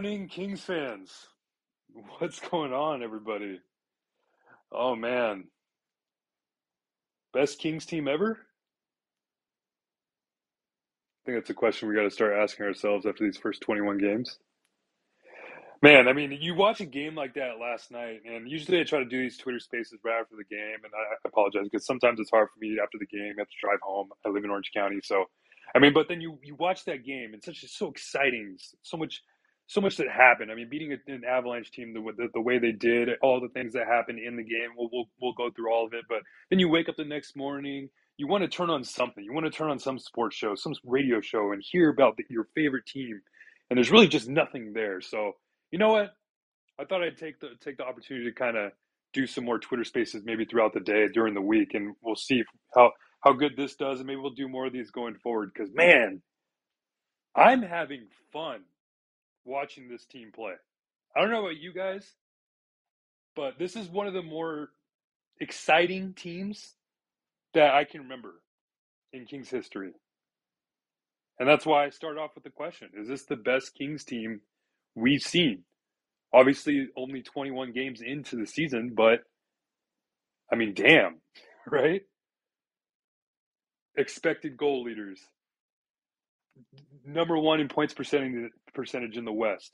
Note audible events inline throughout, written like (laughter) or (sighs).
morning, Kings fans. (laughs) What's going on, everybody? Oh man, best Kings team ever? I think that's a question we got to start asking ourselves after these first 21 games. Man, I mean, you watch a game like that last night, and usually I try to do these Twitter spaces right after the game, and I apologize because sometimes it's hard for me after the game. I have to drive home. I live in Orange County, so I mean, but then you you watch that game, and it's such so exciting, so much so much that happened. I mean, beating an Avalanche team the, the, the way they did, all the things that happened in the game, we'll, we'll we'll go through all of it. But then you wake up the next morning, you want to turn on something, you want to turn on some sports show, some radio show, and hear about the, your favorite team, and there's really just nothing there. So you know what? I thought I'd take the take the opportunity to kind of do some more Twitter Spaces maybe throughout the day during the week, and we'll see how how good this does, and maybe we'll do more of these going forward. Because man, I'm having fun watching this team play. I don't know about you guys, but this is one of the more exciting teams that I can remember in Kings history. And that's why I start off with the question Is this the best Kings team we've seen? Obviously, only 21 games into the season, but I mean, damn, (laughs) right? Expected goal leaders, number one in points percentage percentage in the West,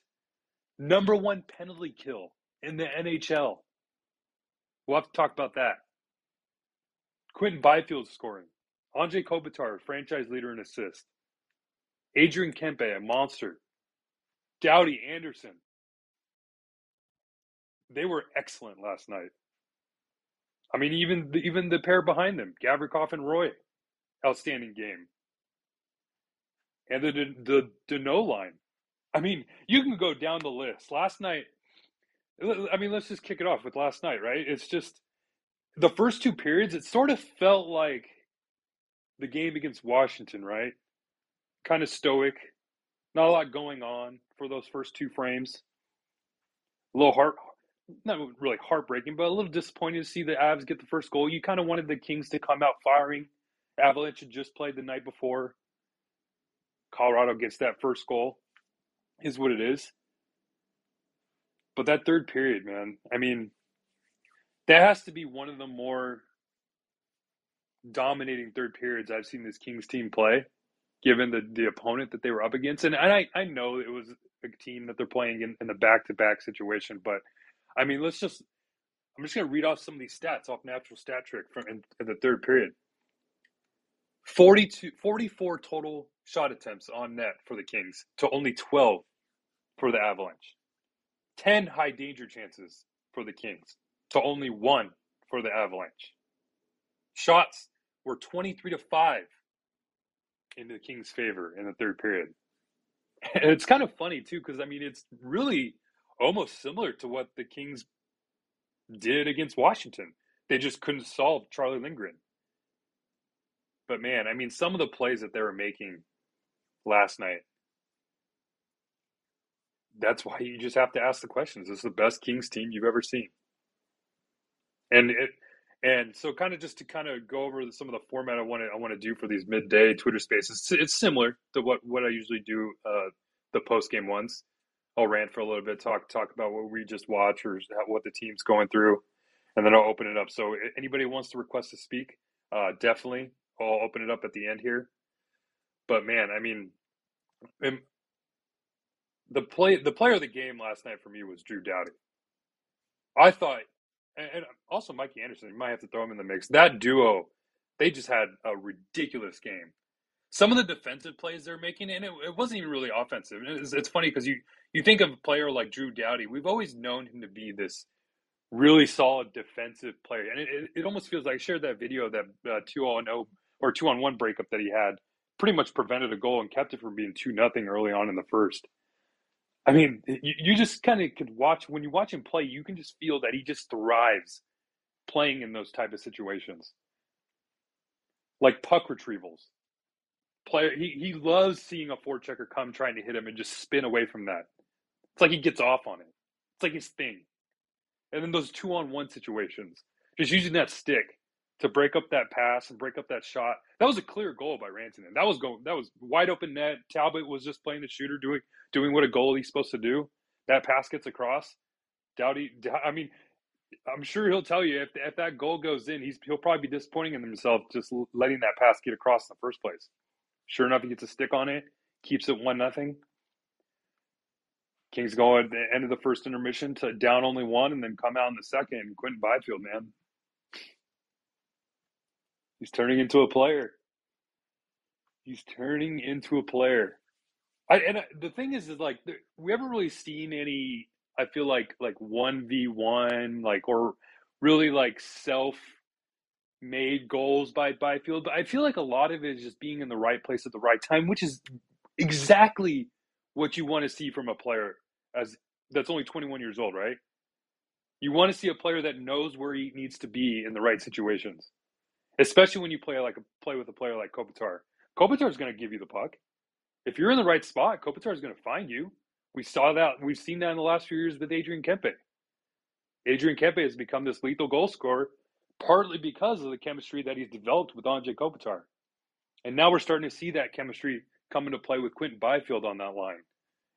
number one penalty kill in the NHL. We'll have to talk about that. Quinton Byfield scoring. Andre Kopitar, franchise leader in assists. Adrian Kempe, a monster. Doughty Anderson. They were excellent last night. I mean, even the, even the pair behind them, Gavrikov and Roy, outstanding game and the the Danault line. I mean, you can go down the list. Last night, I mean, let's just kick it off with last night, right? It's just the first two periods. It sort of felt like the game against Washington, right? Kind of stoic, not a lot going on for those first two frames. A little heart, not really heartbreaking, but a little disappointing to see the Avs get the first goal. You kind of wanted the Kings to come out firing. Avalanche had just played the night before. Colorado gets that first goal, is what it is. But that third period, man, I mean, that has to be one of the more dominating third periods I've seen this Kings team play, given the, the opponent that they were up against. And I, I know it was a team that they're playing in, in the back to back situation, but I mean, let's just, I'm just going to read off some of these stats off natural stat trick from in, in the third period. 42, 44 total shot attempts on net for the Kings to only 12 for the Avalanche. 10 high danger chances for the Kings to only one for the Avalanche. Shots were 23 to 5 in the Kings' favor in the third period. (laughs) And it's kind of funny too, because I mean, it's really almost similar to what the Kings did against Washington. They just couldn't solve Charlie Lindgren. But man, I mean, some of the plays that they were making last night, that's why you just have to ask the questions. This is the best Kings team you've ever seen. And it, and so kind of just to kind of go over some of the format I want to I want to do for these midday Twitter spaces. It's similar to what what I usually do uh, the post game ones. I'll rant for a little bit, talk talk about what we just watched or what the team's going through, and then I'll open it up. So anybody wants to request to speak, uh, definitely I'll open it up at the end here. But man, I mean, the play the player of the game last night for me was Drew Doughty. I thought, and also Mikey Anderson. You might have to throw him in the mix. That duo, they just had a ridiculous game. Some of the defensive plays they're making, and it, it wasn't even really offensive. It's, it's funny because you you think of a player like Drew Doughty. We've always known him to be this really solid defensive player, and it, it, it almost feels like I shared that video of that uh, two on zero or two on one breakup that he had. Pretty much prevented a goal and kept it from being two nothing early on in the first. I mean, you, you just kind of could watch when you watch him play. You can just feel that he just thrives playing in those type of situations, like puck retrievals. Player, he he loves seeing a forechecker come trying to hit him and just spin away from that. It's like he gets off on it. It's like his thing. And then those two on one situations, just using that stick to break up that pass and break up that shot. That was a clear goal by Rantanen. That was going. That was wide open net. Talbot was just playing the shooter, doing doing what a goalie's supposed to do. That pass gets across. Doughty. I mean, I'm sure he'll tell you if if that goal goes in, he's he'll probably be disappointing in himself just letting that pass get across in the first place. Sure enough, he gets a stick on it, keeps it one nothing. Kings go at the end of the first intermission to down only one, and then come out in the second. Quinton Byfield, man, he's turning into a player. He's turning into a player. I, and I, the thing is, is like we haven't really seen any. I feel like like one v one, like or really like self made goals by Byfield. But I feel like a lot of it is just being in the right place at the right time, which is exactly what you want to see from a player as that's only 21 years old, right? You want to see a player that knows where he needs to be in the right situations, especially when you play like a play with a player like Kopitar. Kopitar is going to give you the puck. If you're in the right spot, Kopitar is going to find you. We saw that. We've seen that in the last few years with Adrian Kempe. Adrian Kempe has become this lethal goal scorer, partly because of the chemistry that he's developed with Anze Kopitar. And now we're starting to see that chemistry come into play with Quinton Byfield on that line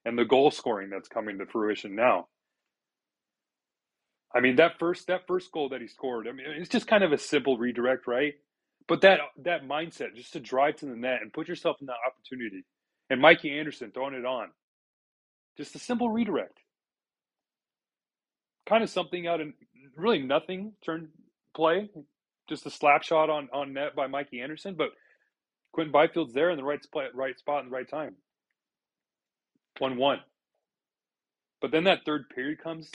and the goal scoring that's coming to fruition now. I mean that first that first goal that he scored, I mean it's just kind of a simple redirect, right? But that that mindset just to drive to the net and put yourself in that opportunity. And Mikey Anderson throwing it on. Just a simple redirect. Kind of something out of really nothing turn play. Just a slap shot on, on net by Mikey Anderson, but Quinton Byfield's there in the right spot, right spot in the right time. 1 1. But then that third period comes,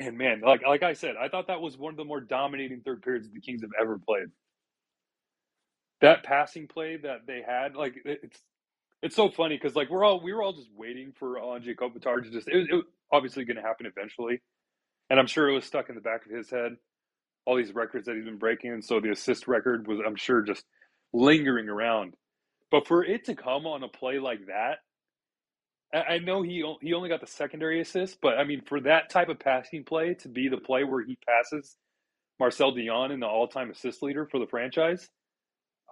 and man, like like I said, I thought that was one of the more dominating third periods the Kings have ever played. That passing play that they had, like it's it's so funny because like we're all we were all just waiting for Anze Kopitar to just it it was obviously going to happen eventually, and I'm sure it was stuck in the back of his head, all these records that he's been breaking, and so the assist record was I'm sure just lingering around. But for it to come on a play like that, I know he he only got the secondary assist, but I mean, for that type of passing play to be the play where he passes Marcel Dionne in the all-time assist leader for the franchise,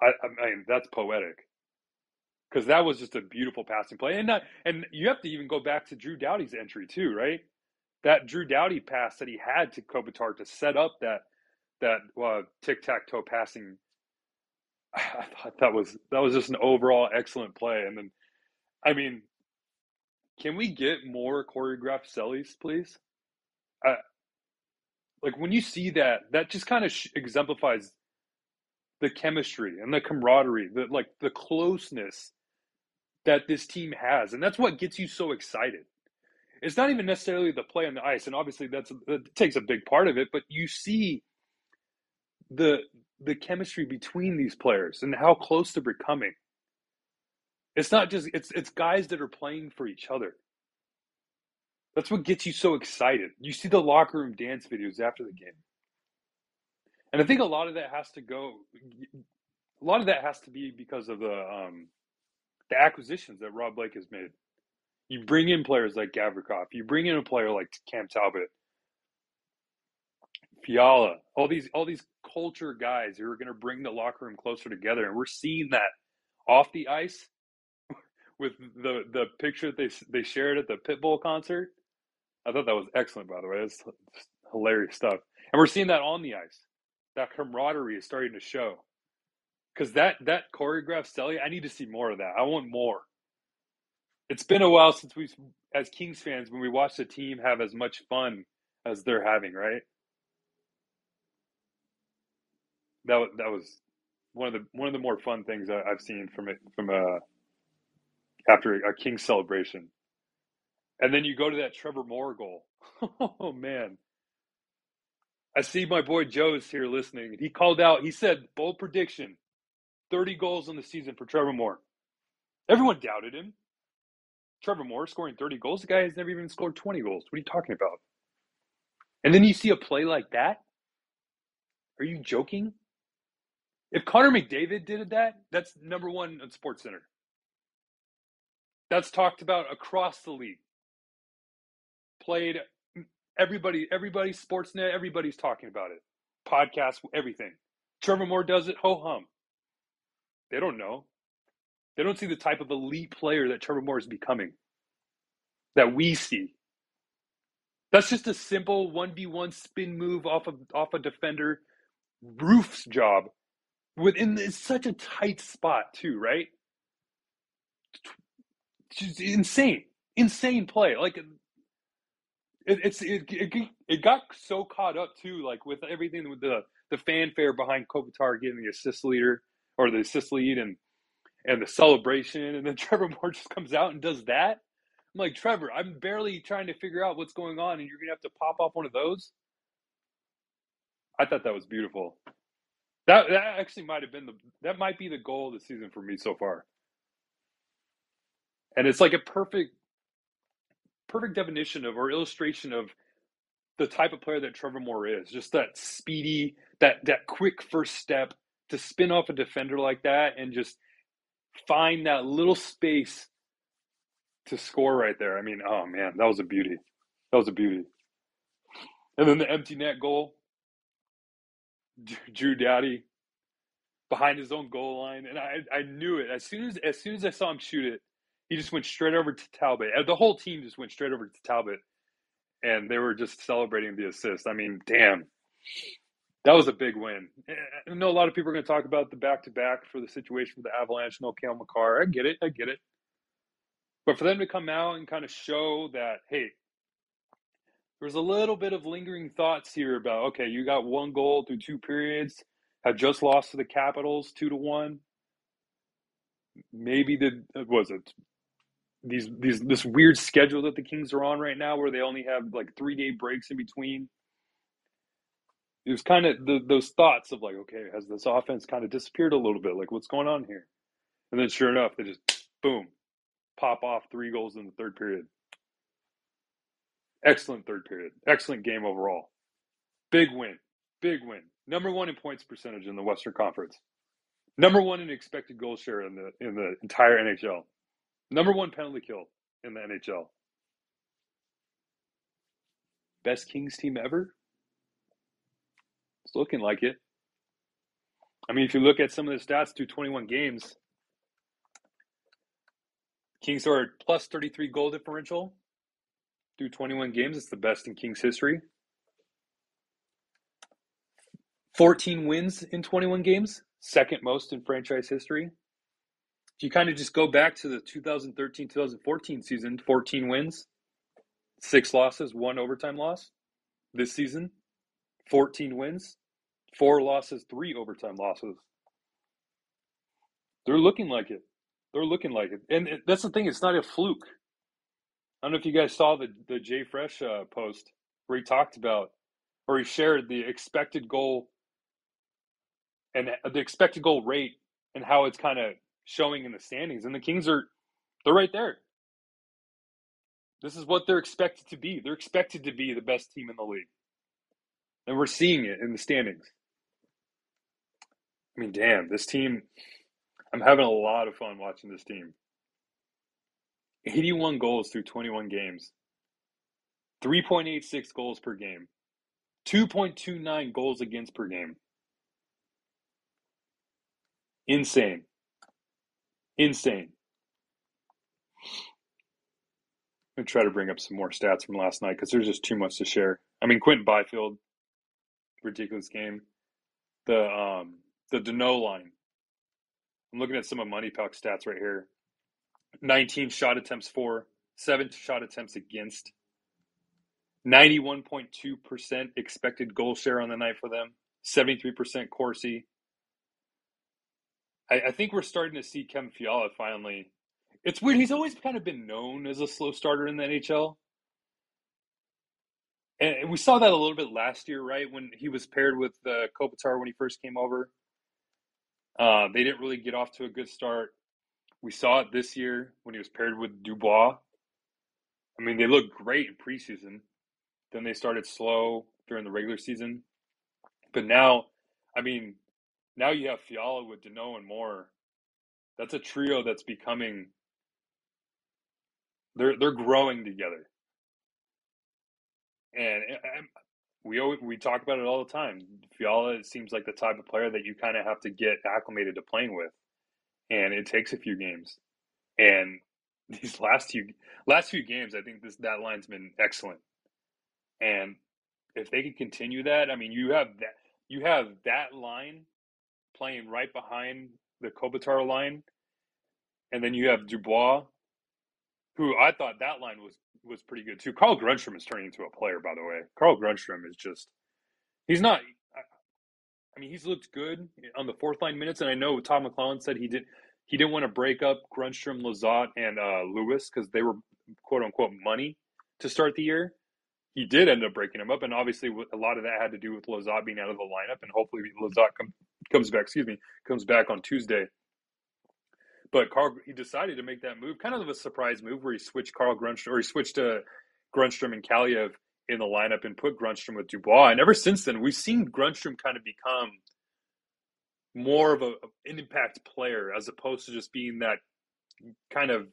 I, I mean that's poetic. Because that was just a beautiful passing play, and not, and you have to even go back to Drew Doughty's entry too, right? That Drew Doughty pass that he had to Kopitar to set up that that uh, tic tac toe passing. (sighs) I thought that was that was just an overall excellent play, and then, I mean, can we get more choreographed sellies, please? Uh, like when you see that, that just kind of sh- exemplifies the chemistry and the camaraderie, the like the closeness that this team has, and that's what gets you so excited. It's not even necessarily the play on the ice, and obviously that's that takes a big part of it. But you see the the chemistry between these players and how close they're becoming. It's not just it's it's guys that are playing for each other. That's what gets you so excited. You see the locker room dance videos after the game. And I think a lot of that has to go a lot of that has to be because of the um, the acquisitions that Rob Blake has made. You bring in players like Gavrikov, you bring in a player like Cam Talbot, Fiala, all these all these culture guys who are going to bring the locker room closer together, and we're seeing that off the ice with the the picture that they they shared at the Pitbull concert. I thought that was excellent, by the way. That's hilarious stuff, and we're seeing that on the ice. That camaraderie is starting to show because that that choreographed Selly, I need to see more of that. I want more. It's been a while since we, as Kings fans, when we watch the team have as much fun as they're having, right? That that was one of the one of the more fun things I've seen from it from a after a Kings celebration. And then you go to that Trevor Moore goal. (laughs) oh man. I see my boy Joe's here listening. He called out, he said, bold prediction 30 goals in the season for Trevor Moore. Everyone doubted him. Trevor Moore scoring 30 goals. The guy has never even scored 20 goals. What are you talking about? And then you see a play like that? Are you joking? If Connor McDavid did that, that's number one on Sports Center. That's talked about across the league. Played everybody, everybody, Sportsnet, everybody's talking about it. Podcast, everything. Trevor Moore does it, ho hum. They don't know. They don't see the type of elite player that Trevor Moore is becoming that we see. That's just a simple 1v1 spin move off of off a defender roof's job within such a tight spot too, right? Just insane. Insane play. Like it, it's it, it, it got so caught up too like with everything with the the fanfare behind Kopitar getting the assist leader or the assist lead and and the celebration, and then (laughs) Trevor Moore just comes out and does that. I'm like, Trevor, I'm barely trying to figure out what's going on, and you're gonna have to pop off one of those. I thought that was beautiful. That that actually might have been the that might be the goal of the season for me so far. And it's like a perfect perfect definition of or illustration of the type of player that Trevor Moore is. Just that speedy, that that quick first step, to spin off a defender like that and just find that little space to score right there. I mean, oh man, that was a beauty. That was a beauty. And then the empty net goal, Drew Doughty behind his own goal line, and I I knew it as soon as as soon as I saw him shoot it, he just went straight over to Talbot. Uh, the whole team just went straight over to Talbot, and they were just celebrating the assist. I mean, damn, that was a big win. Eh, I know a lot of people are going to talk about the back to back for the situation with the Avalanche, no Cale Makar. I get it. I get it. But for them to come out and kind of show that, hey, there's a little bit of lingering thoughts here about, okay, you got one goal through two periods, have just lost to the Capitals two to one. Maybe the was it these these this weird schedule that the Kings are on right now, where they only have like three day breaks in between it was kind of those thoughts of like, okay, has this offense kind of disappeared a little bit? Like, what's going on here? And then, sure enough, they just boom, pop off three goals in the third period. Excellent third period. Excellent game overall. Big win. Big win. Number one in points percentage in the Western Conference. Number one in expected goal share in the in the entire NHL. Number one penalty kill in the NHL. Best Kings team ever? It's looking like it. I mean, if you look at some of the stats through 21 games, Kings are plus 33 goal differential through 21 games. It's the best in Kings history. 14 wins in 21 games, second most in franchise history. If you kind of just go back to the 2013 2014 season, 14 wins, six losses, one overtime loss. This season, 14 wins, four losses, three overtime losses. They're looking like it. They're looking like it. And it, that's the thing, it's not a fluke. I don't know if you guys saw the, the Jay Fresh uh, post where he talked about, or he shared the expected goal and the expected goal rate and how it's kind of showing in the standings, and the Kings are they're right there. This is what they're expected to be. They're expected to be the best team in the league. And we're seeing it in the standings. I mean, damn, this team, I'm having a lot of fun watching this team. 81 goals through 21 games, 3.86 goals per game, 2.29 goals against per game. Insane. Insane. I'm going to try to bring up some more stats from last night because there's just too much to share. I mean, Quinton Byfield, ridiculous game. The um the Danault line. I'm looking at some of MoneyPuck stats right here. 19 shot attempts for, seven shot attempts against. 91.2% expected goal share on the night for them. 73% Corsi. I, I think we're starting to see Kem Fiala finally it's weird. He's always kind of been known as a slow starter in the NHL. And we saw that a little bit last year, right? When he was paired with uh, Kopitar when he first came over. Uh, they didn't really get off to a good start. We saw it this year when he was paired with Dubois. I mean, they looked great in preseason. Then they started slow during the regular season. But now, I mean, now you have Fiala with Danault and Moore. That's a trio that's becoming they're they're growing together, and, and we always, we talk about it all the time. Fiala seems like the type of player that you kind of have to get acclimated to playing with, and it takes a few games. And (laughs) these last few last few games, I think this that line's been excellent. And if they can continue that, I mean, you have that you have that line playing right behind the Kopitar line, and then you have Dubois who I thought that line was was pretty good too. Carl Grundstrom is turning into a player, by the way. Carl Grundstrom is just he's not. I, mean, he's looked good on the fourth line minutes, and I know Todd McLellan said he did he didn't want to break up Grundstrom, Lizotte, and uh, Lewis because they were quote unquote money to start the year. He did end up breaking them up, and obviously a lot of that had to do with Lizotte being out of the lineup, and hopefully Lizotte com- comes back. Excuse me, comes back on Tuesday. But Carl, he decided to make that move, kind of a surprise move where he switched Carl Grundstrom, or he switched to Grundstrom and Kaliyev in the lineup and put Grundstrom with Dubois. And ever since then, we've seen Grundstrom kind of become more of a, an impact player as opposed to just being that kind of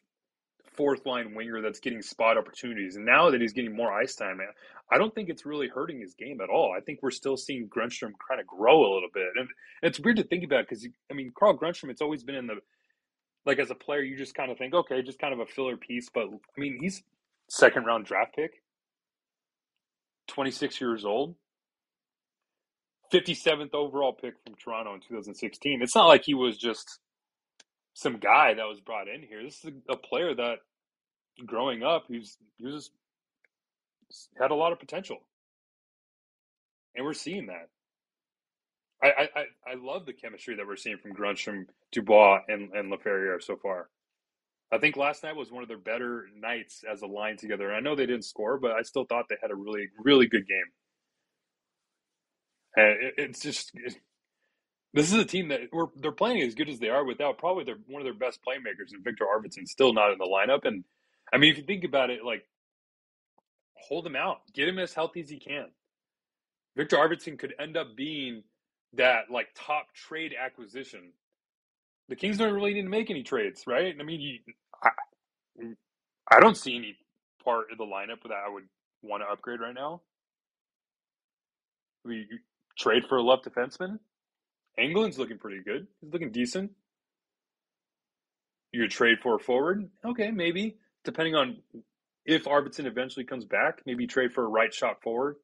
fourth line winger that's getting spot opportunities. And now that he's getting more ice time, I don't think it's really hurting his game at all. I think we're still seeing Grundstrom kind of grow a little bit. And it's weird to think about because, I mean, Carl Grundstrom, it's always been in the like as a player, you just kind of think, okay, just kind of a filler piece. But I mean, he's second round draft pick, 26 years old, 57th overall pick from Toronto in 2016. It's not like he was just some guy that was brought in here. This is a player that growing up, he's he was had a lot of potential. And we're seeing that. I, I, I love the chemistry that we're seeing from Grundstrom, Dubois, and, and Laferriere so far. I think last night was one of their better nights as a line together. And I know they didn't score, but I still thought they had a really, really good game. And it, it's just this is a team that we're they're playing as good as they are without probably their one of their best playmakers and Victor Arvidsson still not in the lineup. And I mean, if you think about it, like hold him out, get him as healthy as he can. Victor Arvidsson could end up being that like top trade acquisition. The Kings don't really need to make any trades, right? I mean, you, I, I don't see any part of the lineup that I would want to upgrade right now. We trade for a left defenseman. Englund's looking pretty good. He's looking decent. You trade for a forward? Okay, maybe. Depending on if Arvidsson eventually comes back, maybe trade for a right shot forward,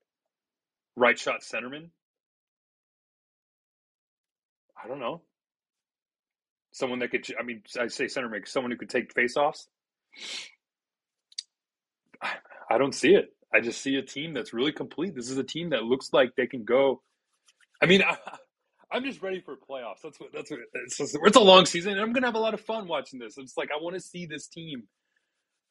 right shot centerman. I don't know. Someone that could, I mean, I say centerman, someone who could take faceoffs. I don't see it. I just see a team that's really complete. This is a team that looks like they can go. I mean, I, am just ready for playoffs. That's what. That's what. It's, it's a long season, and I'm gonna have a lot of fun watching this. It's like I want to see this team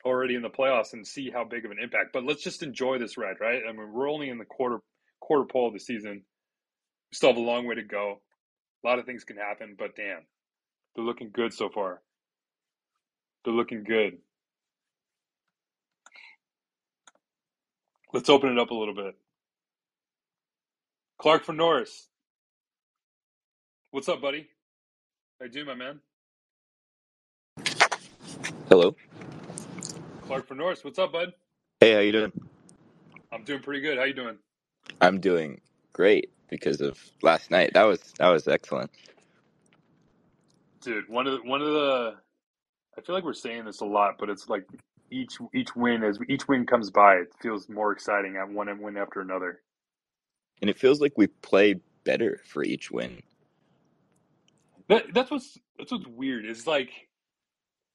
already in the playoffs and see how big of an impact. But let's just enjoy this ride, right? I mean, we're only in the quarter quarter pole of the season. We still have a long way to go. A lot of things can happen, but damn, They're looking good so far. They're looking good. Let's open it up a little bit. Clark for Norris. What's up, buddy? How you doing, my man? Hello. Clark for Norris. What's up, bud? Hey, how you doing? I'm doing pretty good. How you doing? I'm doing great because of last night. That was that was excellent. Dude, one of the, one of the I feel like we're saying this a lot, but it's like each each win as each win comes by, it feels more exciting at one win after another. And it feels like we play better for each win. That, that's what's that's what's weird. Is like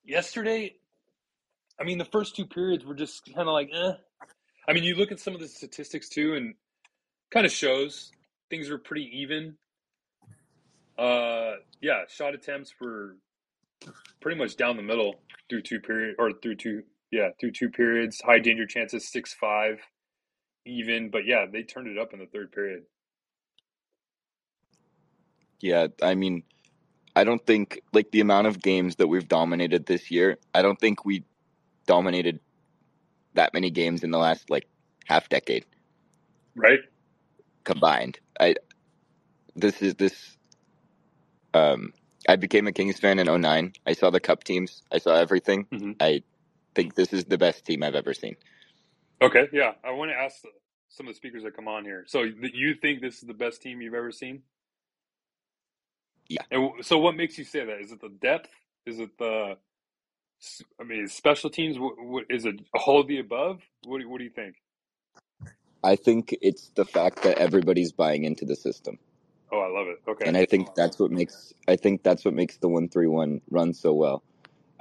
yesterday. I mean, the first two periods were just kind of like, eh. I mean, you look at some of the statistics too, and kind of shows things were pretty even. Uh, yeah, shot attempts were pretty much down the middle through two period or through two yeah through two periods. High danger chances six five, even. But yeah, they turned it up in the third period. Yeah, I mean, I don't think like the amount of games that we've dominated this year. I don't think we dominated that many games in the last like half decade Right? combined. I this is this um I became a Kings fan in 09. I saw the cup teams. I saw everything. Mhm. I think this is the best team I've ever seen. Okay. Yeah, I want to ask some of the speakers that come on here. So you think this is the best team you've ever seen? Yeah. And so what makes you say that? Is it the depth? Is it the? I mean, special teams. What, what is it? All of the above? What do, what do you think? I think it's the fact that everybody's buying into the system. Oh, I love it. Okay. And I think that's what makes I think that's what makes the 131 run so well.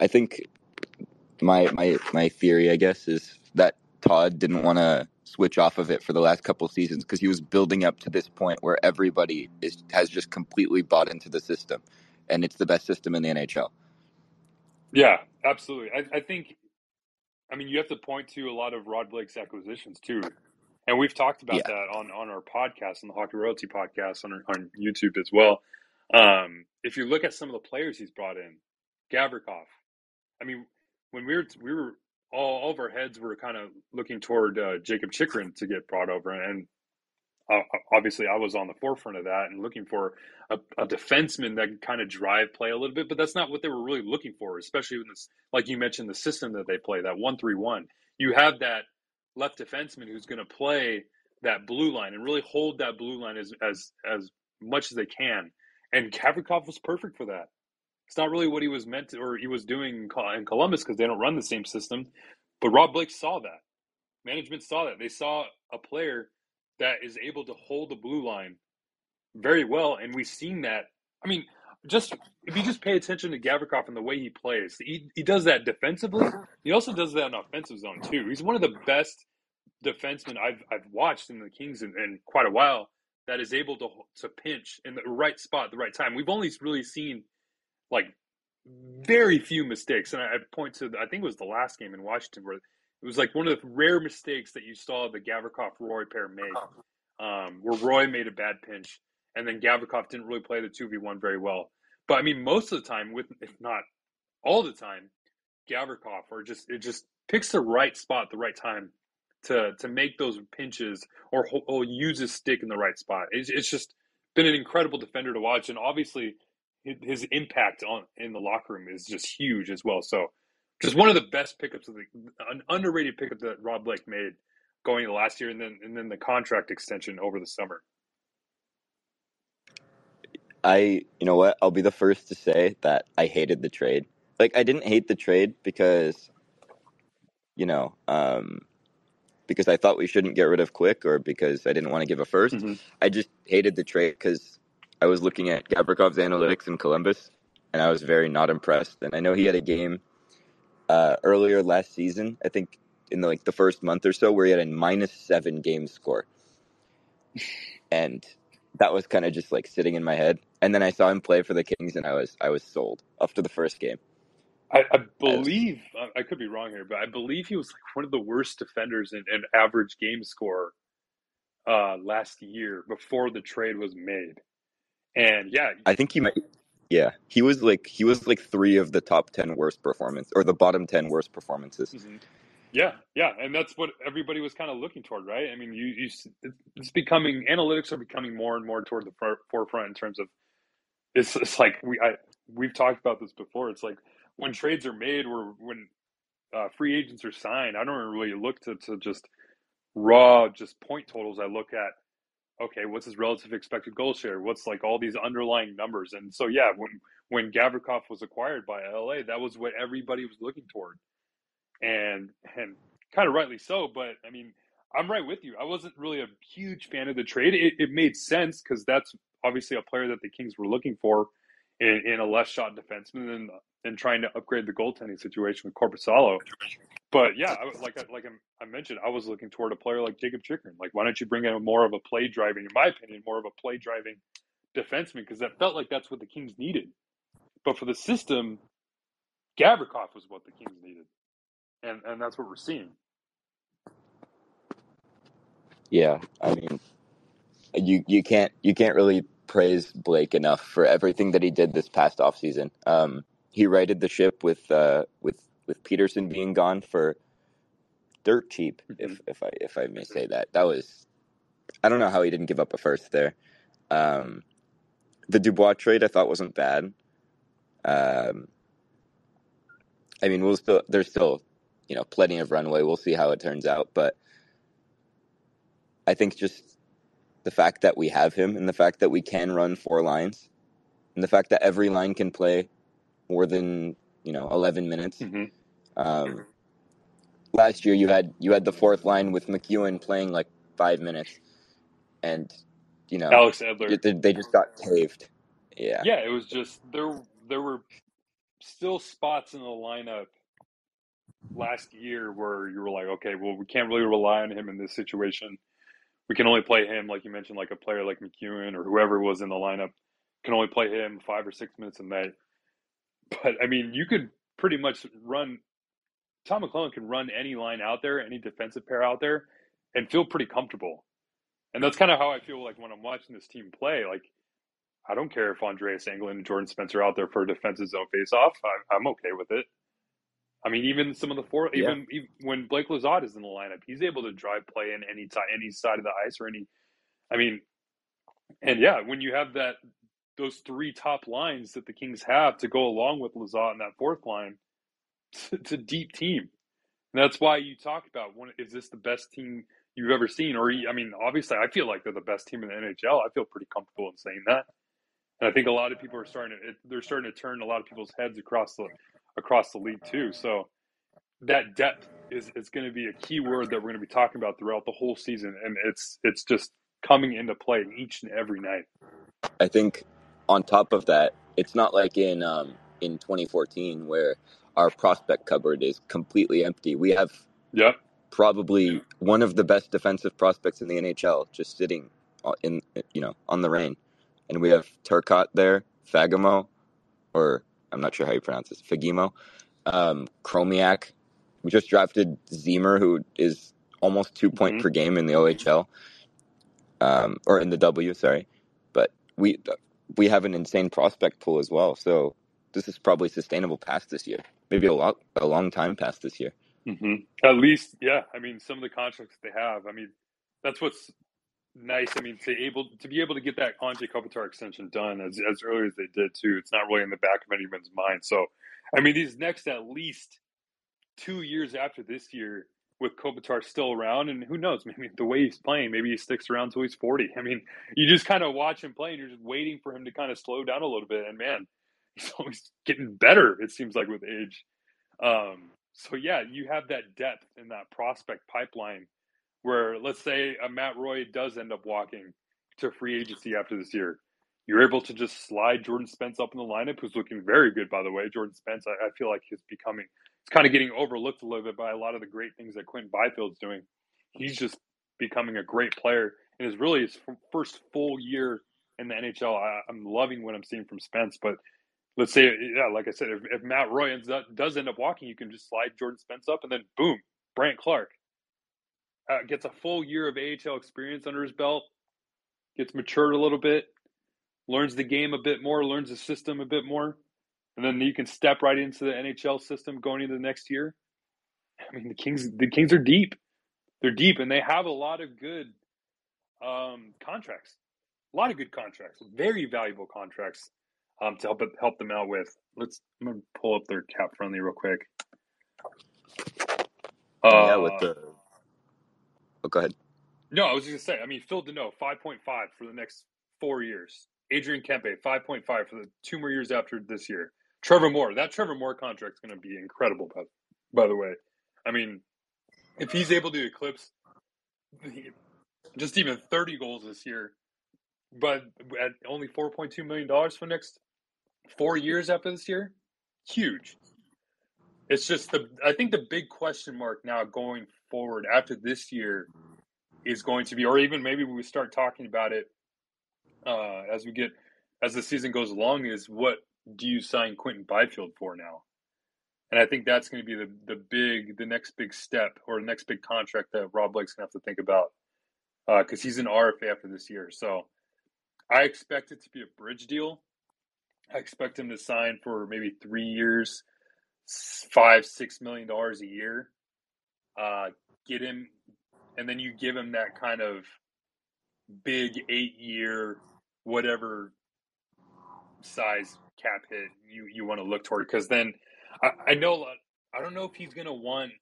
I think my my my theory I guess is that Todd didn't want to switch off of it for the last couple seasons because he was building up to this point where everybody is has just completely bought into the system and it's the best system in the NHL. Yeah, absolutely. I, I think, I mean, you have to point to a lot of Rob Blake's acquisitions too, and we've talked about Yeah. that on on our podcast, on the Hockey Royalty podcast, on on YouTube as well. Um, if you look at some of the players he's brought in, Gavrikov. I mean, when we were we were all, of our heads were kind of looking toward uh, Jacob Chychrun to get brought over, and uh, obviously I was on the forefront of that and looking for a, a defenseman that can kind of drive play a little bit, but that's not what they were really looking for, especially in this, like you mentioned, the system that they play, that one three one. You have that left defenseman who's going to play that blue line and really hold that blue line as as as much as they can. And Gavrikov was perfect for that. It's not really what he was meant to, or he was doing in Columbus because they don't run the same system. But Rob Blake saw that. Management saw that. They saw a player that is able to hold the blue line very well, and we've seen that. I mean, just if you just pay attention to Gavrikov and the way he plays, he he does that defensively. He also does that in offensive zone too. He's one of the best defensemen I've I've watched in the Kings in, in quite a while that is able to to pinch in the right spot at the right time. We've only really seen like very few mistakes, and I, I point to the, I think it was the last game in Washington where it was like one of the rare mistakes that you saw the Gavrikov Roy pair make, um, where Roy made a bad pinch, and then Gavrikov didn't really play the two v one very well. But I mean, most of the time, with if not all the time, Gavrikov or just it just picks the right spot at the right time to to make those pinches or, or use his stick in the right spot. It's, it's just been an incredible defender to watch, and obviously his, impact on in the locker room is just huge as well. So, just one of the best pickups of the an underrated pickup that Rob Blake made going into last year, and then and then the contract extension over the summer. I, you know what? I'll be the first to say that I hated the trade. Like I didn't hate the trade because, you know, um, because I thought we shouldn't get rid of Quick or because I didn't want to give a 1st Mhm. I just hated the trade because I was looking at Gavrikov's analytics in Columbus and I was very not impressed. And I know he had a game uh, earlier last season, I think in the, like the first month or so, where he had a minus seven game score, and that was kind of just like sitting in my head. And then I saw him play for the Kings, and I was I was sold after the first game. I, I believe I, I could be wrong here, but I believe he was like one of the worst defenders in, in average game score uh, last year before the trade was made. And yeah, I think he might Yeah, he was like he was like three of the top ten worst performance or the bottom ten worst performances. Mm-hmm. Yeah, yeah, and that's what everybody was kind of looking toward, right? I mean, you, you it's becoming analytics are becoming more and more toward the forefront in terms of it's, it's like we I we've talked about this before. It's like when trades are made or when uh, free agents are signed, I don't really look to to just raw just point totals. I look at okay, what's his relative expected goal share? What's like all these underlying numbers? And so, yeah, when when Gavrikov was acquired by LA, that was what everybody was looking toward, and and kind of rightly so. But I mean, I'm right with you. I wasn't really a huge fan of the trade. It, it made sense because that's obviously a player that the Kings were looking for in, in a less shot defenseman and and trying to upgrade the goaltending situation with Korpisalo. But yeah, I, like like I mentioned, I was looking toward a player like Jacob Chychrun. Like, why don't you bring in more of a play driving, in my opinion, more of a play driving defenseman? Because that felt like that's what the Kings needed. But for the system, Gavrikov was what the Kings needed, and and that's what we're seeing. Yeah, I mean, you you can't you can't really praise Blake enough for everything that he did this past offseason. Um, he righted the ship with uh, with with Petersen being gone for dirt cheap, if mm-hmm. if I if I may say that. That was I don't know how he didn't give up a first there. Um, the Dubois trade I thought wasn't bad. Um, I mean, we'll still there's still you know plenty of runway. We'll see how it turns out, but I think just the fact that we have him and the fact that we can run four lines and the fact that every line can play more than you know 11 minutes. Mm-hmm. Um, last year you had you had the fourth line with McEwen playing like five minutes, and you know Alex Edler. They, they just got caved. Yeah, yeah. It was just there. There were still spots in the lineup last year where you were like, okay, well, we can't really rely on him in this situation. We can only play him, like you mentioned, like a player like McEwen or whoever was in the lineup can only play him five or six minutes a night. But I mean, you could pretty much run. Todd McLellan can run any line out there, any defensive pair out there, and feel pretty comfortable. And that's kind of how I feel like when I'm watching this team play. Like, I don't care if Andreas Englund and Jordan Spencer are out there for a defensive zone faceoff. I, I'm okay with it. I mean, even some of the four, yeah. even, even, when Blake Lizotte is in the lineup, he's able to drive play in any any side of the ice or any. I mean, and yeah, when you have that those three top lines that the Kings have to go along with Lizotte and that fourth line, (laughs) it's a deep team. And that's why you talk about is this the best team you've ever seen? Or I mean, obviously, I feel like they're the best team in the NHL. I feel pretty comfortable in saying that. And I think a lot of people are starting to they're starting to turn a lot of people's heads across the across the league too. So that depth is is going to be a key word that we're going to be talking about throughout the whole season, and it's it's just coming into play each and every night. I think on top of that, it's not like in um, in 2014 where our prospect cupboard is completely empty. We have yeah. probably one of the best defensive prospects in the NHL just sitting in you know on the Reign, and we have Turcotte there, Fagemo, or I'm not sure how you pronounce this, Fagemo, um, Chromiak. We just drafted Ziemmer, who is almost two point mm-hmm. per game in the OHL, um, or in the W, sorry. But we we have an insane prospect pool as well. So this is probably sustainable past this year. Maybe a lot, a long time past this year. Mm-hmm. At least, yeah. I mean, some of the contracts they have. I mean, that's what's nice. I mean, to able to be able to get that Anze Kopitar extension done as as early as they did too. It's not really in the back of anyone's mind. So, I mean, these next at least two years after this year, with Kopitar still around, and who knows, (laughs) maybe the way he's playing, maybe he sticks around until he's 40. I mean, you just kind of watch him play and you're just waiting for him to kind of slow down a little bit. And man, (laughs) he's always getting better, it seems like, with age. Um, so yeah, you have that depth in that prospect pipeline where let's say a Matt Roy does end up walking to free agency after this year. You're able to just slide Jordan Spence up in the lineup, who's looking very good, by the way. Jordan Spence, I, I feel like he's becoming it's kind of getting overlooked a little bit by a lot of the great things that Quinton Byfield's doing. He's just becoming a great player and is really his first full year in the NHL. I, am loving what I'm seeing from Spence, but let's say, yeah, like I said, if, if Matt Roy ends up, does end up walking, you can just slide Jordan Spence up and then boom, Brandt Clarke uh, gets a full year of AHL experience under his belt, gets matured a little bit, learns the game a bit more, learns the system a bit more, and then you can step right into the NHL system going into the next year. I mean, the Kings the Kings are deep. They're deep, and they have a lot of good um, contracts. A lot of good contracts, very valuable contracts um, to help help them out with. Let's I'm gonna pull up their cap friendly real quick. Uh, yeah, with the. Oh, go ahead. No, I was just gonna say. I mean, Phil Danault, five point five for the next four years. Adrian Kempe, five point five for the two more years after this year. Trevor Moore, that Trevor Moore contract is going to be incredible. By, by the way, I mean, if he's able to eclipse just even thirty goals this year, but at only four point two million dollars for next four years after this year, huge. It's just the I think the big question mark now going forward after this year is going to be, or even maybe we start talking about it uh, as we get as the season goes along, is what do you sign Quinton Byfield for now? And I think that's going to be the the big the next big step or the next big contract that Rob Blake's going to have to think about because uh, he's an RFA after this year. So I expect it to be a bridge deal. I expect him to sign for maybe three years, five, six million dollars a year. Uh, get him, and then you give him that kind of big eight year, whatever size cap hit you, you want to look toward. Because then I, I know, I don't know if he's going to want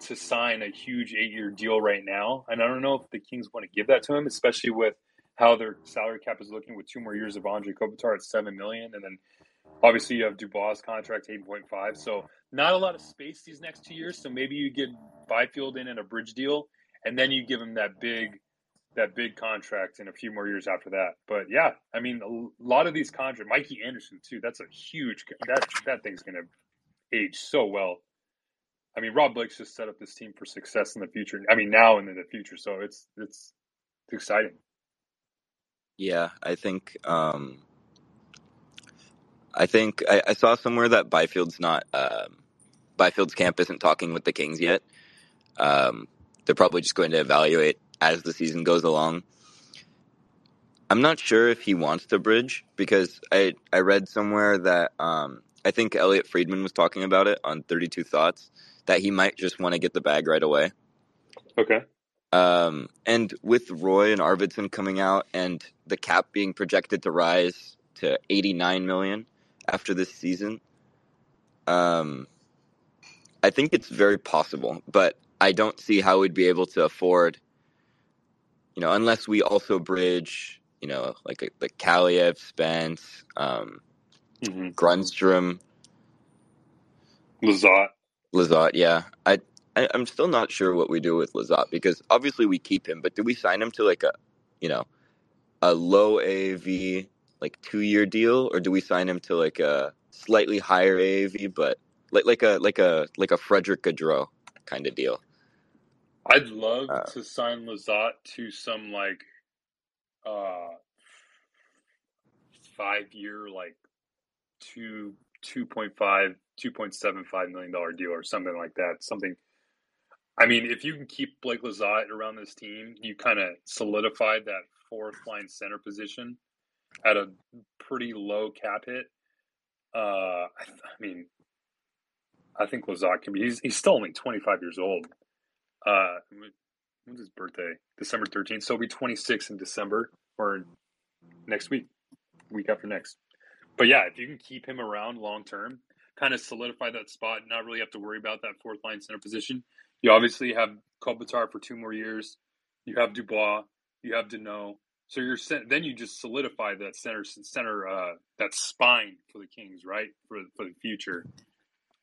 to sign a huge eight year deal right now. And I don't know if the Kings want to give that to him, especially with how their salary cap is looking with two more years of Andre Kopitar at seven million, and then obviously you have Dubois' contract eight point five. So not a lot of space these next two years. So maybe you get Byfield in in a bridge deal, and then you give him that big that big contract in a few more years after that. But yeah, I mean a lot of these contracts, Mikey Anderson too. That's a huge that that thing's going to age so well. I mean, Rob Blake's just set up this team for success in the future. I mean, now and in the future. So it's it's, it's exciting. Yeah, I think um, I think I, I, saw somewhere that Byfield's not um, Byfield's camp isn't talking with the Kings yet. Um, they're probably just going to evaluate as the season goes along. I'm not sure if he wants to bridge because I I read somewhere that um, I think Elliotte Friedman was talking about it on 32 Thoughts that he might just want to get the bag right away. Okay. Um, and with Roy and Arvidsson coming out and the cap being projected to rise to 89 million after this season, um, I think it's very possible, but I don't see how we'd be able to afford, you know, unless we also bridge, you know, like a, the Kaliyev, Spence, um, mm-hmm. Grundstrom, Lizotte. Lizotte, yeah. I I, am still not sure what we do with Lizotte because obviously we keep him, but do we sign him to like a, you know, a low AAV like two year deal, or do we sign him to like a slightly higher AAV, but like like a like a like a Frederick Gaudreau kind of deal? I'd love uh, to sign Lizotte to some like uh five year like two 2.5 2.75 million dollar deal or something like that something I mean, if you can keep Blake Lizotte around this team, you kind of solidified that fourth line center position at a pretty low cap hit. Uh, I, I mean, I think Lizotte can be. He's, he's still only 25 years old. Uh, when's his birthday? December 13th. So he'll be 26 in December or next week, week after next. But yeah, if you can keep him around long term, kind of solidify that spot, not really have to worry about that fourth line center position, you obviously have Kopitar for two more years. You have Dubois. You have Danault. So you're then you just solidify that center center uh, that spine for the Kings, right? For for the future.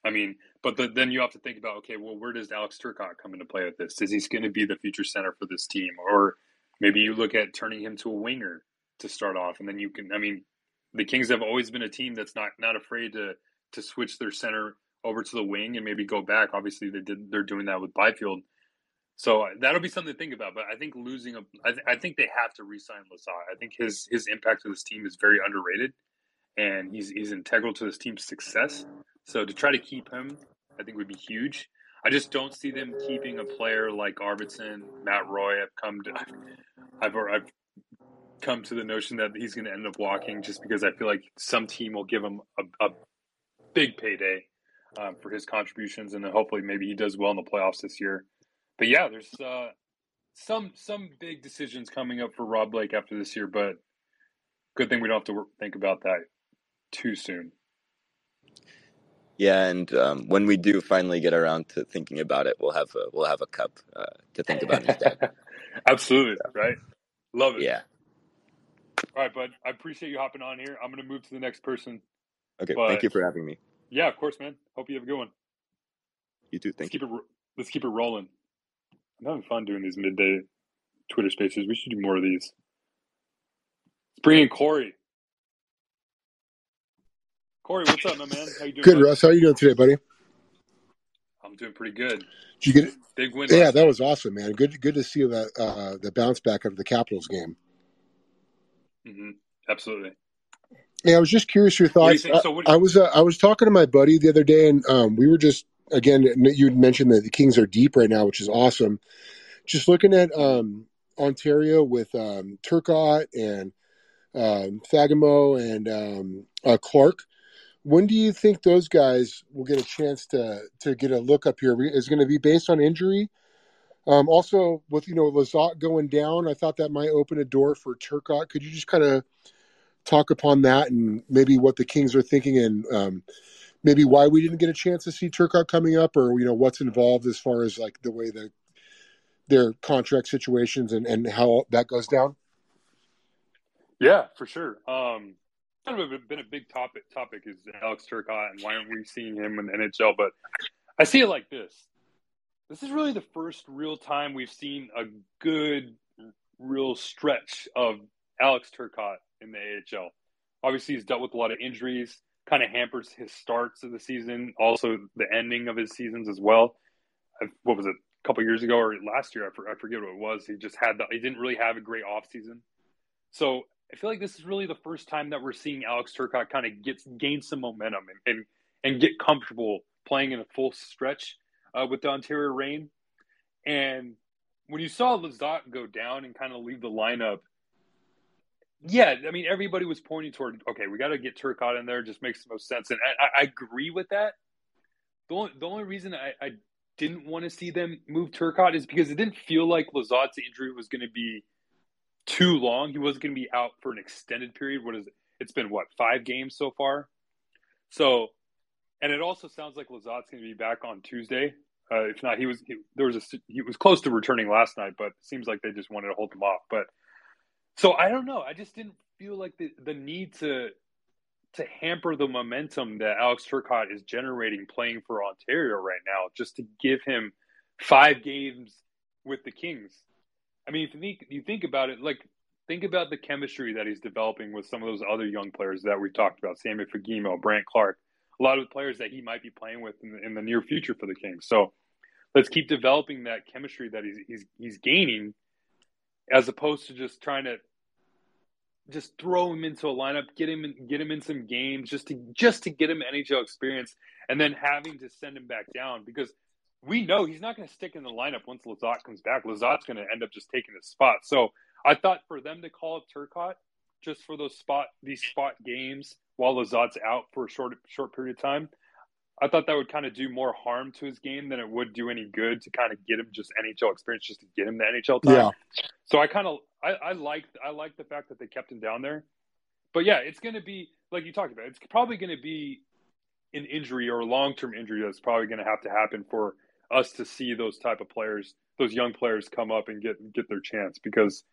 I mean, but the, then you have to think about okay, well, where does Alex Turcotte come into play with this? Is he going to be the future center for this team, or maybe you look at turning him to a winger to start off, and then you can. I mean, the Kings have always been a team that's not not afraid to to switch their center over to the wing and maybe go back. Obviously, they did. They're doing that with Byfield, so uh, that'll be something to think about. But I think losing a, I, th- I think they have to re-sign Lizotte. I think his his impact to this team is very underrated, and he's he's integral to this team's success. So to try to keep him, I think would be huge. I just don't see them keeping a player like Arvidsson, Matt Roy. I've come to, I've, I've come to the notion that he's going to end up walking just because I feel like some team will give him a, a big payday um, for his contributions, and then hopefully maybe he does well in the playoffs this year. But yeah, there's uh, some some big decisions coming up for Rob Blake after this year, but good thing we don't have to think about that too soon. Yeah, and um, when we do finally get around to thinking about it, we'll have a we'll have a cup uh, to think about instead. (laughs) Absolutely, right? Love it. Yeah. All right, bud. I appreciate you hopping on here. I'm going to move to the next person. Okay. But, thank you for having me. Yeah, of course, man. Hope you have a good one. You too. Thank let's you. Keep it, let's keep it rolling. I'm having fun doing these midday Twitter spaces. We should do more of these. Let's bring in Corey. Corey, what's up, my man? How you doing? Good, Russ. How are you doing today, buddy? I'm doing pretty good. Did you get? Big win. Yeah, that was awesome, man. Good, good to see that uh, the bounce back of the Capitals game. Mm-hmm. Absolutely. Yeah, I was just curious your thoughts. You so I, I, was uh, I was talking to my buddy the other day, and um, we were just again. You mentioned that the Kings are deep right now, which is awesome. Just looking at um, Ontario with um, Turcotte and um, Fagemo and um, uh, Clarke when do you think those guys will get a chance to to get a look up here? Is going to be based on injury? Um, also, with you know Lizotte going down, I thought that might open a door for Turcotte. Could you just kind of talk upon that and maybe what the Kings are thinking and um, maybe why we didn't get a chance to see Turcotte coming up, or you know what's involved as far as like the way that their contract situations and and how that goes down? Yeah, for sure. Um, kind of been a big topic topic is Alex Turcotte and why aren't we seeing him in the NHL? But I see it like this: this is really the first real time we've seen a good, real stretch of Alex Turcotte in the AHL. Obviously, he's dealt with a lot of injuries, kind of hampers his starts of the season, also the ending of his seasons as well. What was it? A couple years ago or last year, I forget what it was. He just had the, he didn't really have a great off season. So I feel like this is really the first time that we're seeing Alex Turcotte kind of get gain some momentum and, and, and get comfortable playing in a full stretch uh, with the Ontario Reign. And when you saw Lizotte go down and kind of leave the lineup, yeah, I mean everybody was pointing toward okay, we got to get Turcotte in there. Just makes the most sense, and I, I agree with that. The only, the only reason I, I didn't want to see them move Turcotte is because it didn't feel like Lizotte's injury was going to be too long. He wasn't going to be out for an extended period. What is it? It's been what five games so far. So, and it also sounds like Lizotte's going to be back on Tuesday. Uh, if not, he was he, there was a he was close to returning last night, but seems like they just wanted to hold him off. But so I don't know. I just didn't feel like the the need to to hamper the momentum that Alex Turcotte is generating playing for Ontario right now, just to give him five games with the Kings. I mean, if you think you think about it, like think about the chemistry that he's developing with some of those other young players that we talked about, Sammy Fagemo, Brandt Clarke, a lot of the players that he might be playing with in the, in the near future for the Kings. So let's keep developing that chemistry that he's he's he's gaining, as opposed to just trying to just throw him into a lineup, get him get him in some games just to just to get him NHL experience, and then having to send him back down because we know he's not going to stick in the lineup once Lizotte comes back. Lizotte's going to end up just taking his spot. So I thought for them to call up Turcotte just for those spot these spot games while Lizotte's out for a short short period of time, I thought that would kind of do more harm to his game than it would do any good to kind of get him just NHL experience, just to get him the NHL time. Yeah. So I kind of I, I like I like the fact that they kept him down there. But yeah, it's going to be like you talked about. It's probably going to be an injury or a long term injury that's probably going to have to happen for us to see those type of players, those young players come up and get get their chance because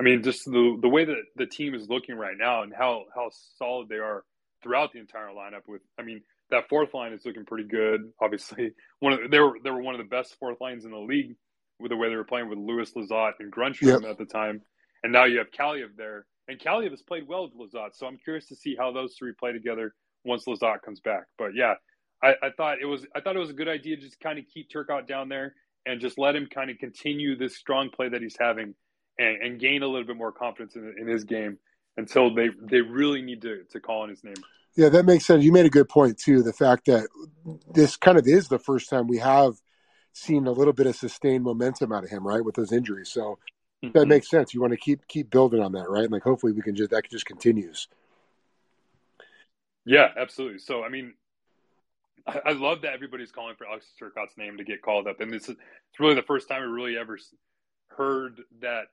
I mean just the the way that the team is looking right now and how how solid they are throughout the entire lineup with I mean that fourth line is looking pretty good. (laughs) Obviously, one of the, they were they were one of the best fourth lines in the league with the way they were playing with Lewis Lizotte and Grundstrom yep. at the time, and now you have Kaliyev there, and Kaliyev has played well with Lizotte. So I'm curious to see how those three play together once Lizotte comes back. But yeah, I, I, thought it was I thought it was a good idea to just kind of keep Turcotte down there and just let him kind of continue this strong play that he's having and, and gain a little bit more confidence in, in, his game until they they really need to to call on his name. Yeah, that makes sense. You made a good point too. The fact that this kind of is the first time we have seen a little bit of sustained momentum out of him, right, with those injuries. So mm-hmm. that makes sense. You want to keep keep building on that, right? And like hopefully we can just that just continues. Yeah, absolutely. So I mean, I, love that everybody's calling for Alex Turcotte's name to get called up, and this is it's really the first time we really ever heard that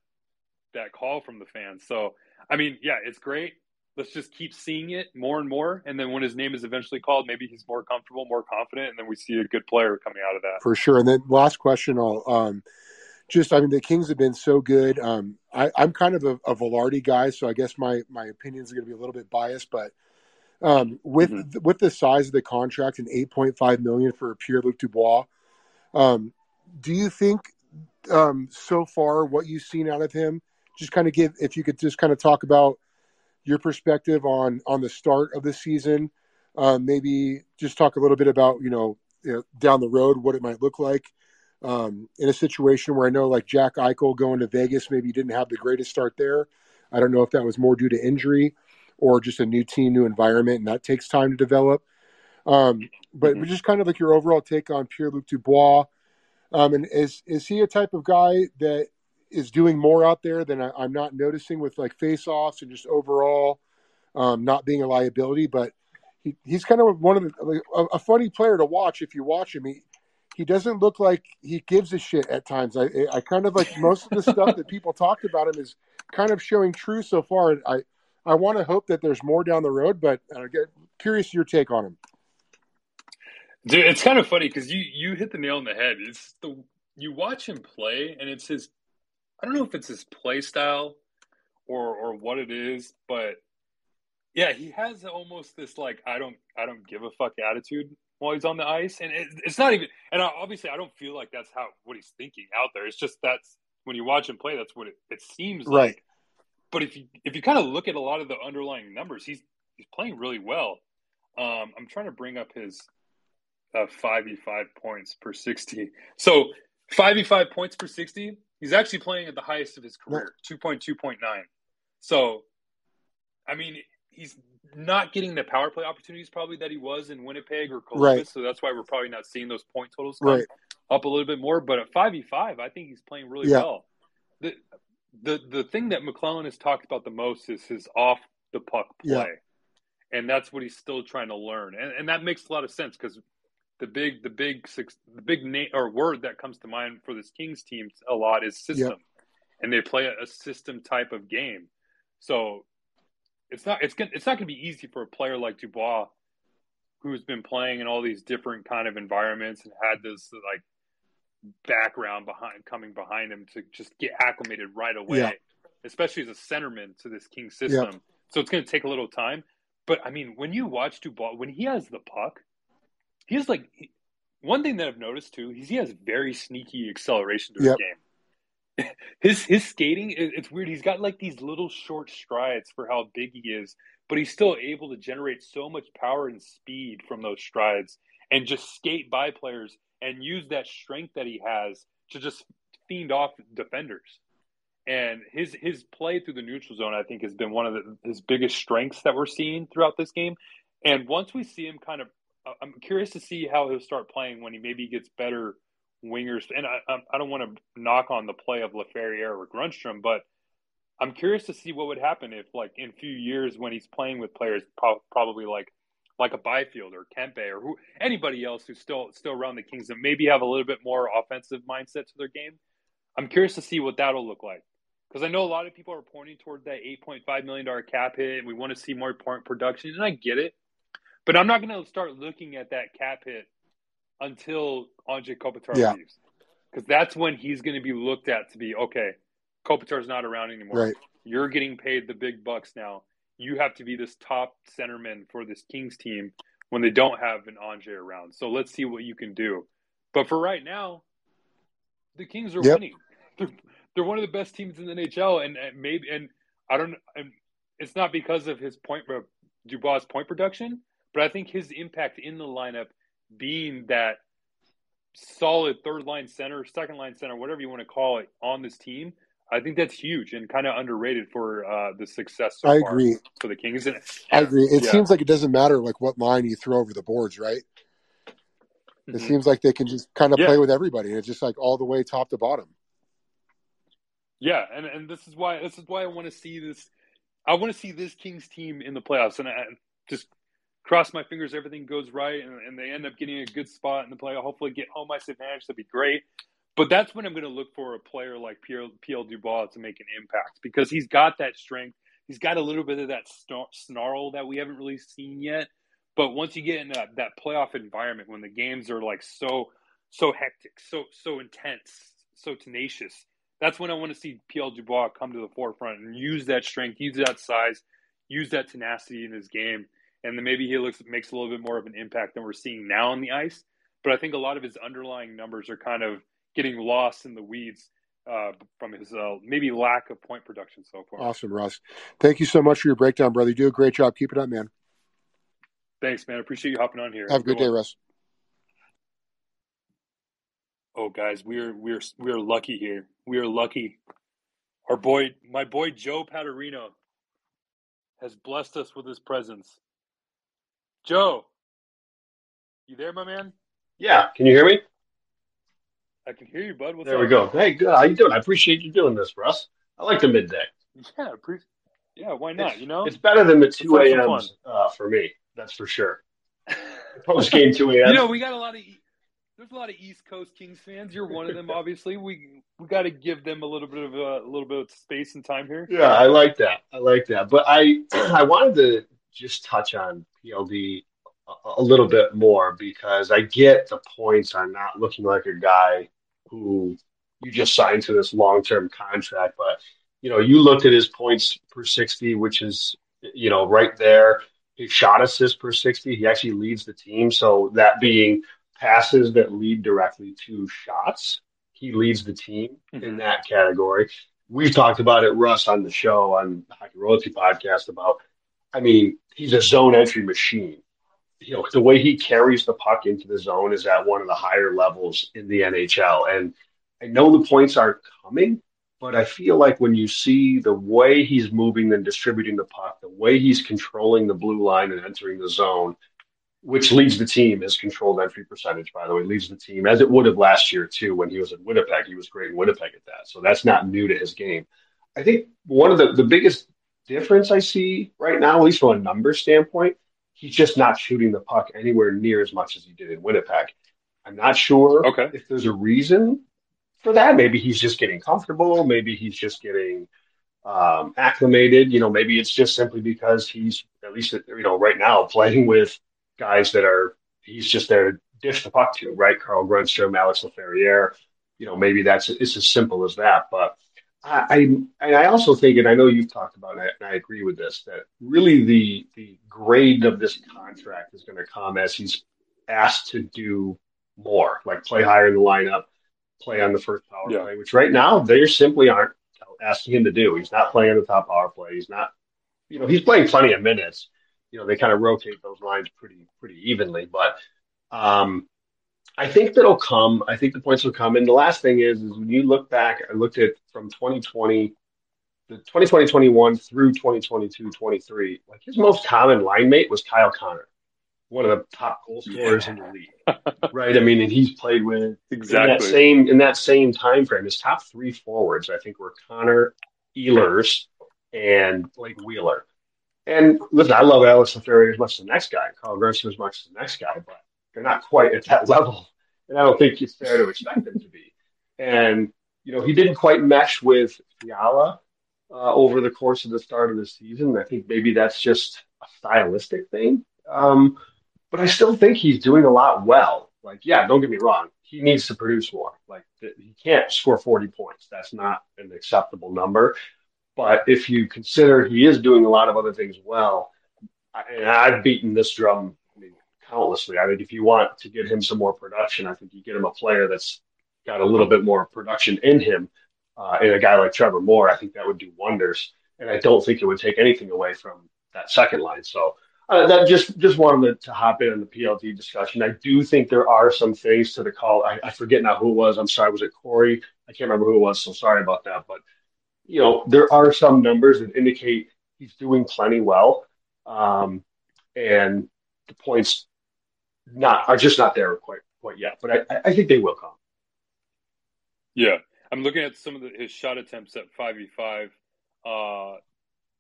that call from the fans. So I mean, yeah, it's great. Let's just keep seeing it more and more, and then when his name is eventually called, maybe he's more comfortable, more confident, and then we see a good player coming out of that. For sure. And then last question, I'll um, just I mean the Kings have been so good. Um, I, am kind of a, a Vilardi guy, so I guess my my opinions are going to be a little bit biased, but um, with mm-hmm. with the size of the contract and 8.5 million for Pierre Luc Dubois, um, do you think um, so far what you've seen out of him? Just kind of give if you could just kind of talk about your perspective on on the start of the season. Um, maybe just talk a little bit about you know, you know, down the road what it might look like um, in a situation where I know like Jack Eichel going to Vegas maybe didn't have the greatest start there. I don't know if that was more due to injury or just a new team, new environment, and that takes time to develop. Um, but mm-hmm. just kind of like your overall take on Pierre Luc Dubois. Um, and is is he a type of guy that is doing more out there than I, am not noticing with like face offs and just overall um, not being a liability? But he, he's kind of one of the like, a, a, funny player to watch if you watch him. He he doesn't look like he gives a shit at times. I I kind of like most of the stuff that people talked about him is kind of showing true so far. I I want to hope that there's more down the road, but I uh, get curious your take on him. Dude, it's kind of funny because you you hit the nail on the head. It's the you watch him play, and it's his. I don't know if it's his play style, or or what it is, but yeah, he has almost this like I don't I don't give a fuck attitude while he's on the ice, and it, it's not even. And obviously, I don't feel like that's how what he's thinking out there. It's just that's when you watch him play, that's what it, it seems right. like. But if you if you kind of look at a lot of the underlying numbers, he's he's playing really well. Um, I'm trying to bring up his uh, five e five points per sixty. So five e five points per sixty. He's actually playing at the highest of his career, two point two point nine. So, I mean, he's not getting the power play opportunities probably that he was in Winnipeg or Columbus. Right. So that's why we're probably not seeing those point totals right. up a little bit more. But at five e five, I think he's playing really yeah. well. The, the the thing that McLellan has talked about the most is his off the puck play, yeah. and that's what he's still trying to learn, and and that makes a lot of sense because the big the big the big name or word that comes to mind for this Kings team a lot is system, and they play a, a system type of game, so it's not it's gonna, it's not going to be easy for a player like Dubois who's been playing in all these different kind of environments and had this like background behind coming behind him to just get acclimated right away, yeah. especially as a centerman to this King system. Yeah. So it's going to take a little time. But I mean, when you watch Dubois, when he has the puck, he's like one thing that I've noticed too. He's, he has very sneaky acceleration to his game. (laughs) His his skating, it's weird. He's got like these little short strides for how big he is, but he's still able to generate so much power and speed from those strides and just skate by players and use that strength that he has to just fiend off defenders. And his his play through the neutral zone, I think, has been one of the, his biggest strengths that we're seeing throughout this game. And once we see him kind of, uh, I'm curious to see how he'll start playing when he maybe gets better wingers. And I, I don't want to knock on the play of Laferriere or Grundstrom, but I'm curious to see what would happen if, like, in a few years when he's playing with players probably like like a Byfield or Kempe or who anybody else who's still still around the Kings that maybe have a little bit more offensive mindset to their game. I'm curious to see what that'll look like because I know a lot of people are pointing toward that 8.5 million dollar cap hit, and we want to see more point production, and I get it, but I'm not going to start looking at that cap hit until Anze Kopitar yeah. leaves because that's when he's going to be looked at to be okay. Kopitar's not around anymore. Right. You're getting paid the big bucks now you have to be this top centerman for this Kings team when they don't have an Anze around. So let's see what you can do. But for right now, the Kings are yep. winning. They're, they're one of the best teams in the NHL, and, and maybe and I don't. And it's not because of his point uh, Dubois' point production, but I think his impact in the lineup being that solid third line center, second line center, whatever you want to call it, on this team I think that's huge and kind of underrated for uh, the success. So I agree for the Kings. And, I agree. It yeah. seems like it doesn't matter like what line you throw over the boards, right? Mm-hmm. It seems like they can just kind of yeah. play with everybody. It's just like all the way top to bottom. Yeah, and and this is why this is why I want to see this. I want to see this Kings team in the playoffs, and I just cross my fingers everything goes right, and, and they end up getting a good spot in the playoff. Hopefully, get home ice advantage. That'd be great. But that's when I'm going to look for a player like Pierre, Pierre Dubois to make an impact because he's got that strength. He's got a little bit of that snarl that we haven't really seen yet. But once you get in that, that playoff environment, when the games are like so so hectic, so so intense, so tenacious, that's when I want to see Pierre Dubois come to the forefront and use that strength, use that size, use that tenacity in his game, and then maybe he looks makes a little bit more of an impact than we're seeing now on the ice. But I think a lot of his underlying numbers are kind of getting lost in the weeds uh, from his uh, maybe lack of point production so far. Awesome, Russ. Thank you so much for your breakdown, brother. You do a great job. Keep it up, man. Thanks, man. I appreciate you hopping on here. Have a good day, Russ. Oh, guys, we're we're we're lucky here. We are lucky. Our boy, my boy Joe Paterino, has blessed us with his presence. Joe, you there, my man? Yeah. Can you hear me? I can hear you, bud. What's there up? we go. Hey, good. How you doing? I appreciate you doing this, Russ. I like the midday. Yeah, pre- yeah. Why not? It's, you know, it's better than the two a.m. uh, for me. That's for sure. Post game two a.m. (laughs) you know, we got a lot of there's a lot of East Coast Kings fans. You're one of them, (laughs) obviously. We we got to give them a little bit of a, a, little bit of space and time here. Yeah, I like that. I like that. But I (clears throat) I wanted to just touch on PLD a little bit more because I get the points on not looking like a guy who you just signed to this long term contract. But, you know, you looked at his points per 60, which is, you know, right there. His shot assist per 60, he actually leads the team. So that being passes that lead directly to shots, he leads the team mm-hmm. in that category. We've talked about it, Russ, on the show on the Hockey Royalty podcast about, I mean, he's a zone entry machine you know, the way he carries the puck into the zone is at one of the higher levels in the NHL. And I know the points aren't coming, but I feel like when you see the way he's moving and distributing the puck, the way he's controlling the blue line and entering the zone, which leads the team, his controlled entry percentage, by the way, leads the team, as it would have last year, too, when he was in Winnipeg. He was great in Winnipeg at that. So that's not new to his game. I think one of the, the biggest difference I see right now, at least from a number standpoint, he's just not shooting the puck anywhere near as much as he did in Winnipeg. I'm not sure okay. if there's a reason for that. Maybe he's just getting comfortable. Maybe he's just getting um, acclimated. You know, maybe it's just simply because he's at least you know right now playing with guys that are he's just there to dish the puck to, right? Carl Grundstrom, Alex Laferriere. You know, maybe that's it's as simple as that. But I, I, also think, and I know you've talked about it, and I agree with this, that really the the grade of this contract is going to come as he's asked to do more, like play higher in the lineup, play on the first power yeah. play, which right now they simply aren't asking him to do. He's not playing the top power play. He's not, you know, he's playing plenty of minutes. You know, they kind of rotate those lines pretty pretty evenly, but um, I think that'll come. I think the points will come. And the last thing is, is when you look back, I looked at from 2020, the 2020, 21 through 2022, 23, like his most common line mate was Kyle Connor, one of the top goal scorers yeah. in the league. right. I mean, and he's played with exactly in that same, in that same time frame, his top three forwards, I think were Connor, Ehlers, and Blake Wheeler. And listen, I love Alex Laferriere as much as the next guy, Carl Grundstrom as much as the next guy, but they're not quite at that (laughs) level. And I don't think it's fair to expect them to be. And, you know, he didn't quite mesh with Fiala uh, over the course of the start of the season. I think maybe that's just a stylistic thing. Um, but I still think he's doing a lot well. Like, yeah, don't get me wrong. He needs to produce more. Like, he can't score 40 points. That's not an acceptable number. But if you consider he is doing a lot of other things well, and I've beaten this drum countlessly. I think if you want to get him some more production, I think you get him a player that's got a little bit more production in him, uh, and a guy like Trevor Moore, I think that would do wonders. And I don't think it would take anything away from that second line. So uh, that just just wanted to, hop in on the PLD discussion. I do think there are some things to the call. I, I forget now who it was. I'm sorry. Was it Corey? I can't remember who it was. So sorry about that. But you know, there are some numbers that indicate he's doing plenty well. Um, and the points not are just not there quite quite yet. But I, I think they will come. Yeah, I'm looking at some of the, his shot attempts at five v five. Uh,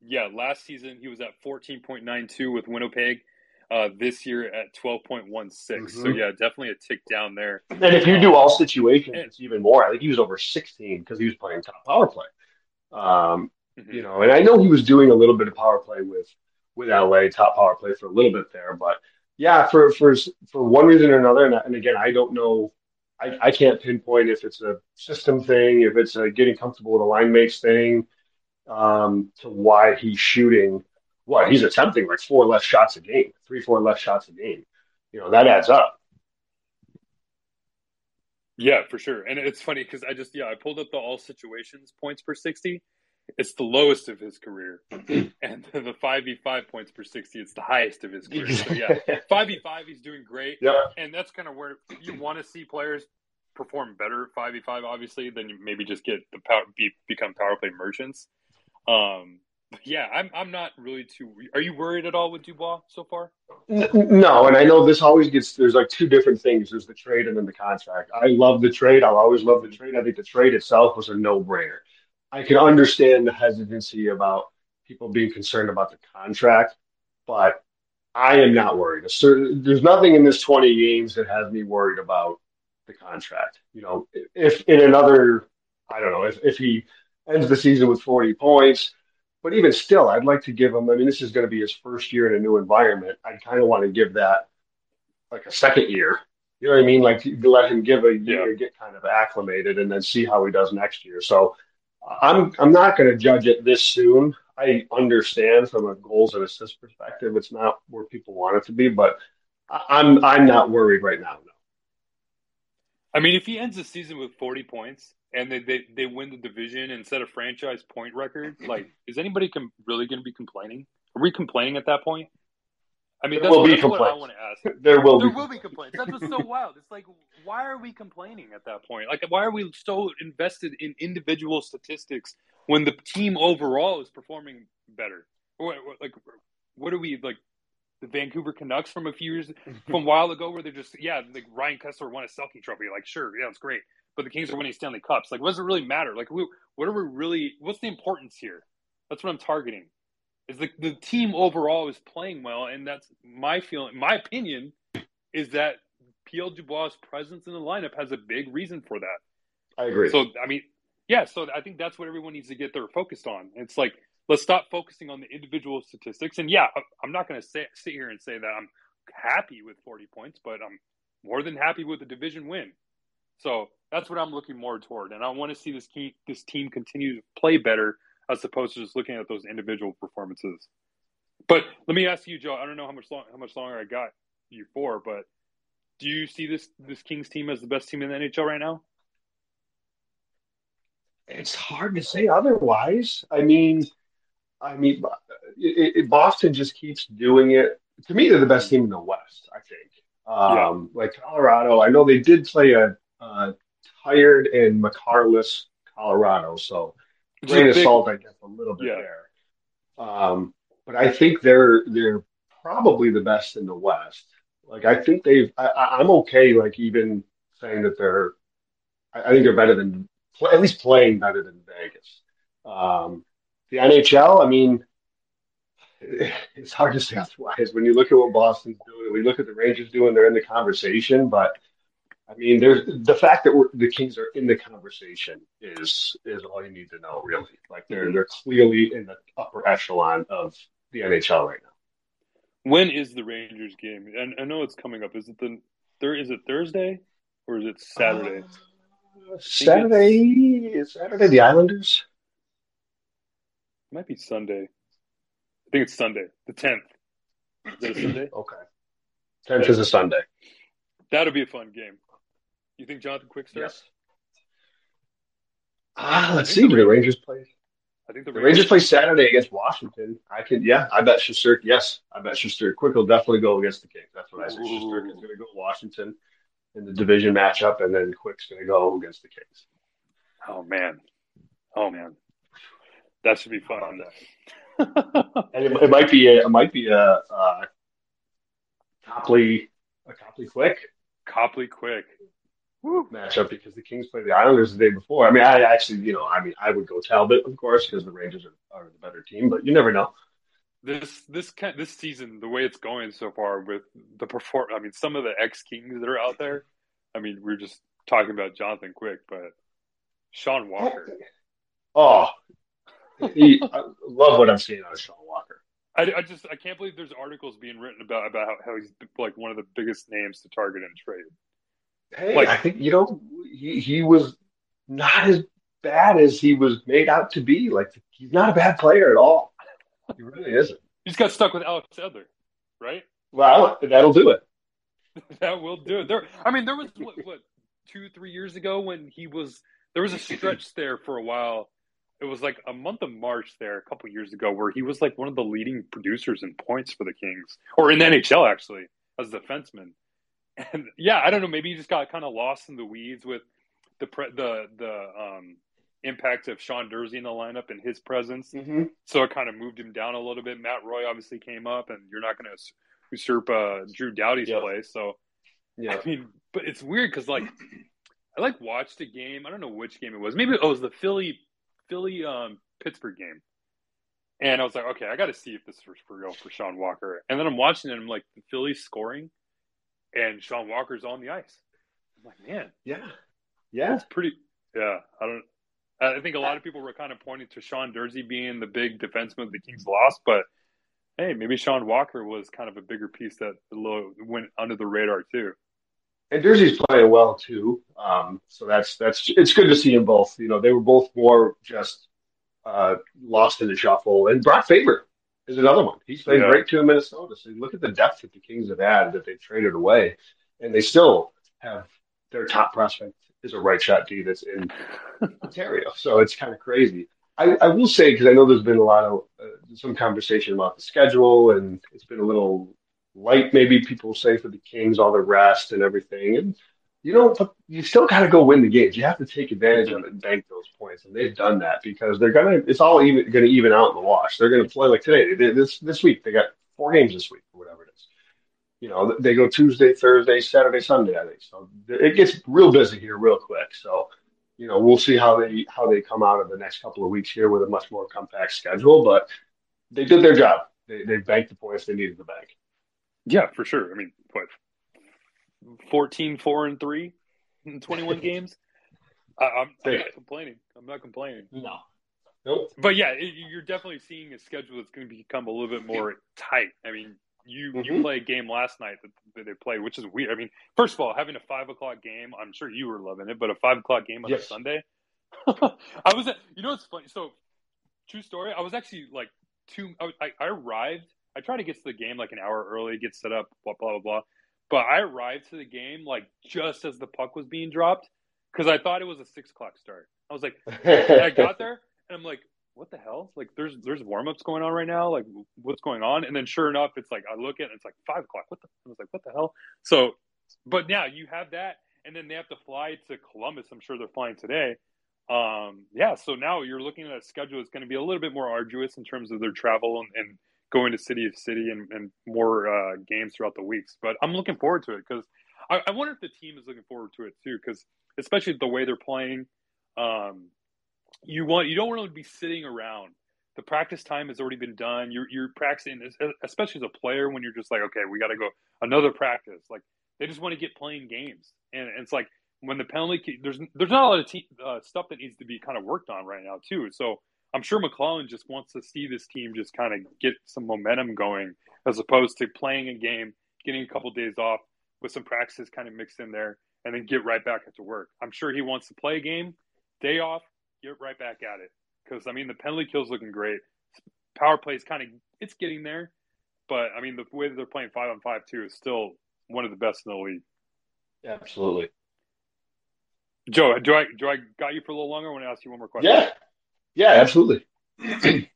yeah, last season he was at 14.92 with Winnipeg. Uh, this year at 12.16. Mm-hmm. So yeah, definitely a tick down there. And if you do all situations, it's even more. I think he was over 16 because he was playing top power play. Um, mm-hmm. You know, and I know he was doing a little bit of power play with with LA top power play for a little bit there, but yeah, for for for one reason or another, and, and again, I don't know. I, I can't pinpoint if it's a system thing, if it's a getting comfortable with a line mates thing, um, to why he's shooting. What he's attempting like four less shots a game, three, four less shots a game. You know that adds up. Yeah, for sure. And it's funny because I just yeah I pulled up the all situations points per sixty, it's the lowest of his career, (clears throat) and (laughs) the five v five points per sixty, it's the highest of his career. So yeah, (laughs) five v five, he's doing great. Yeah, and that's kind of where you want to see players perform better five v five, obviously, than you maybe just get the power be, become power play merchants. Um, yeah, I'm I'm not really too. Are you worried at all with Dubois so far? No, and I know this always gets. There's like two different things. There's the trade and then the contract. I love the trade. I'll always love the trade. I think the trade itself was a no brainer. I can understand the hesitancy about people being concerned about the contract, but I am not worried. There's nothing in this 20 games that has me worried about the contract. You know, if in another, I don't know, if, if he ends the season with 40 points, but even still, I'd like to give him, I mean, this is going to be his first year in a new environment. I kind of want to give that like a second year. You know what I mean? Like let him give a year, yeah. get kind of acclimated, and then see how he does next year. So I'm I'm not going to judge it this soon. I understand from a goals and assists perspective, it's not where people want it to be, but I'm I'm not worried right now. No. I mean, if he ends the season with 40 points and they, they, they win the division and set a franchise point record, like, is anybody com- really going to be complaining? Are we complaining at that point? I mean, there that's, will be that's what I want to ask. (laughs) there will there be. will be complaints. That's what's so (laughs) wild. It's like, why are we complaining at that point? Like, why are we so invested in individual statistics when the team overall is performing better? Like, what are we like? The Vancouver Canucks from a few years (laughs) from a while ago, where they're just yeah, like Ryan Kesler won a Selke Trophy. Like, sure, yeah, it's great, but the Kings are winning Stanley Cups. Like, what does it really matter? Like, we, what are we really? What's the importance here? That's what I'm targeting is the, the team overall is playing well, and that's my feeling. My opinion is that PL Dubois' presence in the lineup has a big reason for that. I agree. So I mean, yeah. So I think that's what everyone needs to get their focused on. It's like let's stop focusing on the individual statistics. And yeah, I'm not going to sit here and say that I'm happy with 40 points, but I'm more than happy with the division win. So that's what I'm looking more toward, and I want to see this key, this team continue to play better as opposed to just looking at those individual performances. But let me ask you, Joe. I don't know how much long, how much longer I got you for, but do you see this this Kings team as the best team in the NHL right now? It's hard to say otherwise. I mean, I mean, it, it, Boston just keeps doing it. To me, they're the best team in the West. I think. Um, yeah. Like Colorado, I know they did play a, a tired and Makarless Colorado, so grain of salt, I guess, a little bit yeah. there. Um, but I think they're they're probably the best in the West. Like I think they've. I, am okay. Like even saying that they're. I, I think they're better than at least playing better than Vegas. Um, the NHL. I mean, (sighs) it's hard to say otherwise. When you look at what Boston's doing, we look at the Rangers doing. They're in the conversation, but I mean, there's the fact that the Kings are in the conversation is is all you need to know, really. Like they're they're clearly in the upper echelon of the NHL right now. When is the Rangers game? And I know it's coming up. Is it the there? Is it Thursday or is it Saturday? Uh, Saturday is Saturday the Islanders. It might be Sunday. I think it's Sunday, the tenth. Is it a Sunday? (clears throat) okay. Tenth is a Sunday. That'll be a fun game. You think Jonathan Quick starts? Yes. Ah, let's see. Do the Rangers play? I think the, the Rangers, Rangers play Saturday against Washington. I can, yeah, I bet Shesterkin. Yes, I bet Shesterkin. Quick will definitely go against the Kings. That's what I said. Shesterkin is going to go Washington in the division matchup, and then Quick's going to go against the Kings. Oh man, oh man, that should be fun. and it, it, might be a, it might be a, a Copley a Copley Quick. Copley Quick. Matchup because the Kings played the Islanders the day before. I mean, I actually, you know, I mean, I would go Talbot, of course, because the Rangers are, are the better team, but you never know. This this this season, the way it's going so far with the perform, I mean, some of the ex Kings that are out there. I mean, we are just talking about Jonathan Quick, but Sean Walker. Oh, he, I love what I'm seeing out of Sean Walker. I, I, just I can't believe there's articles being written about about how, how, he's like one of the biggest names to target and trade. Hey, like, I think you know he he was not as bad as he was made out to be. Like he's not a bad player at all. He really isn't. He's got stuck with Alex Edler, right? Well, that'll do it. (laughs) that will do it. There, I mean, there was what, what two, three years ago when he was there was a stretch (laughs) there for a while. It was like a month of March there a couple years ago where he was like one of the leading producers in points for the Kings or in the NHL actually as a defenseman. And yeah, I don't know. Maybe he just got kind of lost in the weeds with the pre- the the um, impact of Sean Durzi in the lineup and his presence. Mm-hmm. So it kind of moved him down a little bit. Matt Roy obviously came up, and you're not going to usurp uh, Drew Doughty's yep. place. So yeah, I mean, but it's weird because like I like watched a game. I don't know which game it was. Maybe oh, it was the Philly Philly um, Pittsburgh game. And I was like, okay, I got to see if this is for real for Sean Walker. And then I'm watching it, and I'm like, the Phillies scoring, and Sean Walker's on the ice. I'm like, man, yeah, yeah, it's pretty. Yeah, I don't. I think a lot of people were kind of pointing to Sean Durzi being the big defenseman the Kings lost, but hey, maybe Sean Walker was kind of a bigger piece that went under the radar too. And Durzi's playing well too, um, so that's that's it's good to see them both. You know, they were both more just uh, lost in the shuffle. And Brock Faber is another one. He's played yeah. great too in Minnesota. So look at the depth that the Kings have had that they traded away, and they still have their top prospect is a right shot D that's in (laughs) Ontario. So it's kind of crazy. I, I will say because I know there's been a lot of uh, some conversation about the schedule, and it's been a little light, maybe people say for the Kings, all the rest and everything. And you know, you still got to go win the games. You have to take advantage of it and bank those points, and they've done that because they're gonna. It's all even to even out in the wash. They're to play like today. They, this this week they got four games this week or whatever it is. You know, they go Tuesday, Thursday, Saturday, Sunday. I think so. It gets real busy here real quick. So, you know, we'll see how they how they come out of the next couple of weeks here with a much more compact schedule. But they did their job. They they banked the points they needed to bank. Yeah, for sure. I mean, what 14 4 and 3 in 21 (laughs) games. I, I'm, I'm, not complaining. I'm not complaining. No. Nope. But yeah, it, you're definitely seeing a schedule that's going to become a little bit more tight. I mean, you mm-hmm. you play a game last night that, they played, which is weird. I mean, first of all, having a five o'clock game, I'm sure you were loving it, but a five o'clock game on yes. a Sunday. (laughs) I was, you know, it's funny. So, true story. I was actually like two. I, I arrived. I tried to get to the game like an hour early, get set up, blah blah blah blah. But I arrived to the game like just as the puck was being dropped because I thought it was a six o'clock start. I was like, (laughs) I got there and I'm like, what the hell? Like, there's there's warm ups going on right now. Like, what's going on? And then sure enough, it's like I look at it, it's like five o'clock. What the? I was like, what the hell? So, but now you have that, and then they have to fly to Columbus. I'm sure they're flying today. Um, yeah. So now you're looking at a schedule that's going to be a little bit more arduous in terms of their travel and, and going to city to city and, and more uh, games throughout the weeks. But I'm looking forward to it because I, I, wonder if the team is looking forward to it too. Because especially the way they're playing, um, you want you don't want to be sitting around. The practice time has already been done. You're you're practicing, especially as a player, when you're just like, okay, we got to go another practice. Like they just want to get playing games, and, and it's like when the penalty there's there's not a lot of te- uh, stuff that needs to be kind of worked on right now too. So I'm sure McLellan just wants to see this team just kind of get some momentum going, as opposed to playing a game, getting a couple of days off with some practices kind of mixed in there, and then get right back into work. I'm sure he wants to play a game, day off, get right back at it. Because I mean, the penalty kill's looking great. Power play is kind of it's getting there, but I mean, the way that they're playing five on five too is still one of the best in the league. Absolutely. Joe, do I do I got you for a little longer? I want to ask you one more question. Yeah, yeah, absolutely. (clears throat)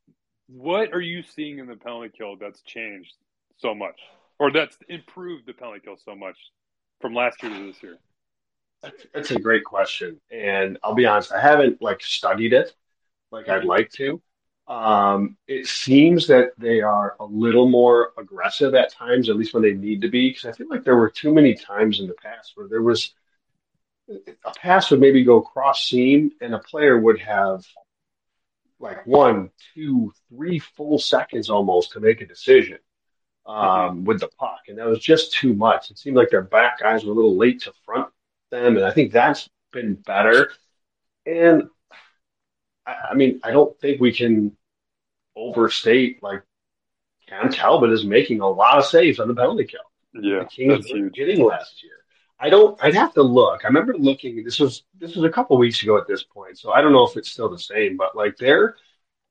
what are you seeing in the penalty kill that's changed so much, or that's improved the penalty kill so much from last year to this year? That's, a great question, and I'll be honest, I haven't like studied it like I'd like to. Um, it seems that they are a little more aggressive at times, at least when they need to be. Because I feel like there were too many times in the past where there was a pass would maybe go cross seam, and a player would have like one, two, three full seconds almost to make a decision um, mm-hmm. with the puck, and that was just too much. It seemed like their back guys were a little late to front them, and I think that's been better. And I, I mean, I don't think we can overstate like Cam Talbot is making a lot of saves on the penalty kill. Yeah, the Kings were getting last year. I don't. I'd have to look. I remember looking. This was this was a couple weeks ago at this point, so I don't know if it's still the same. But like their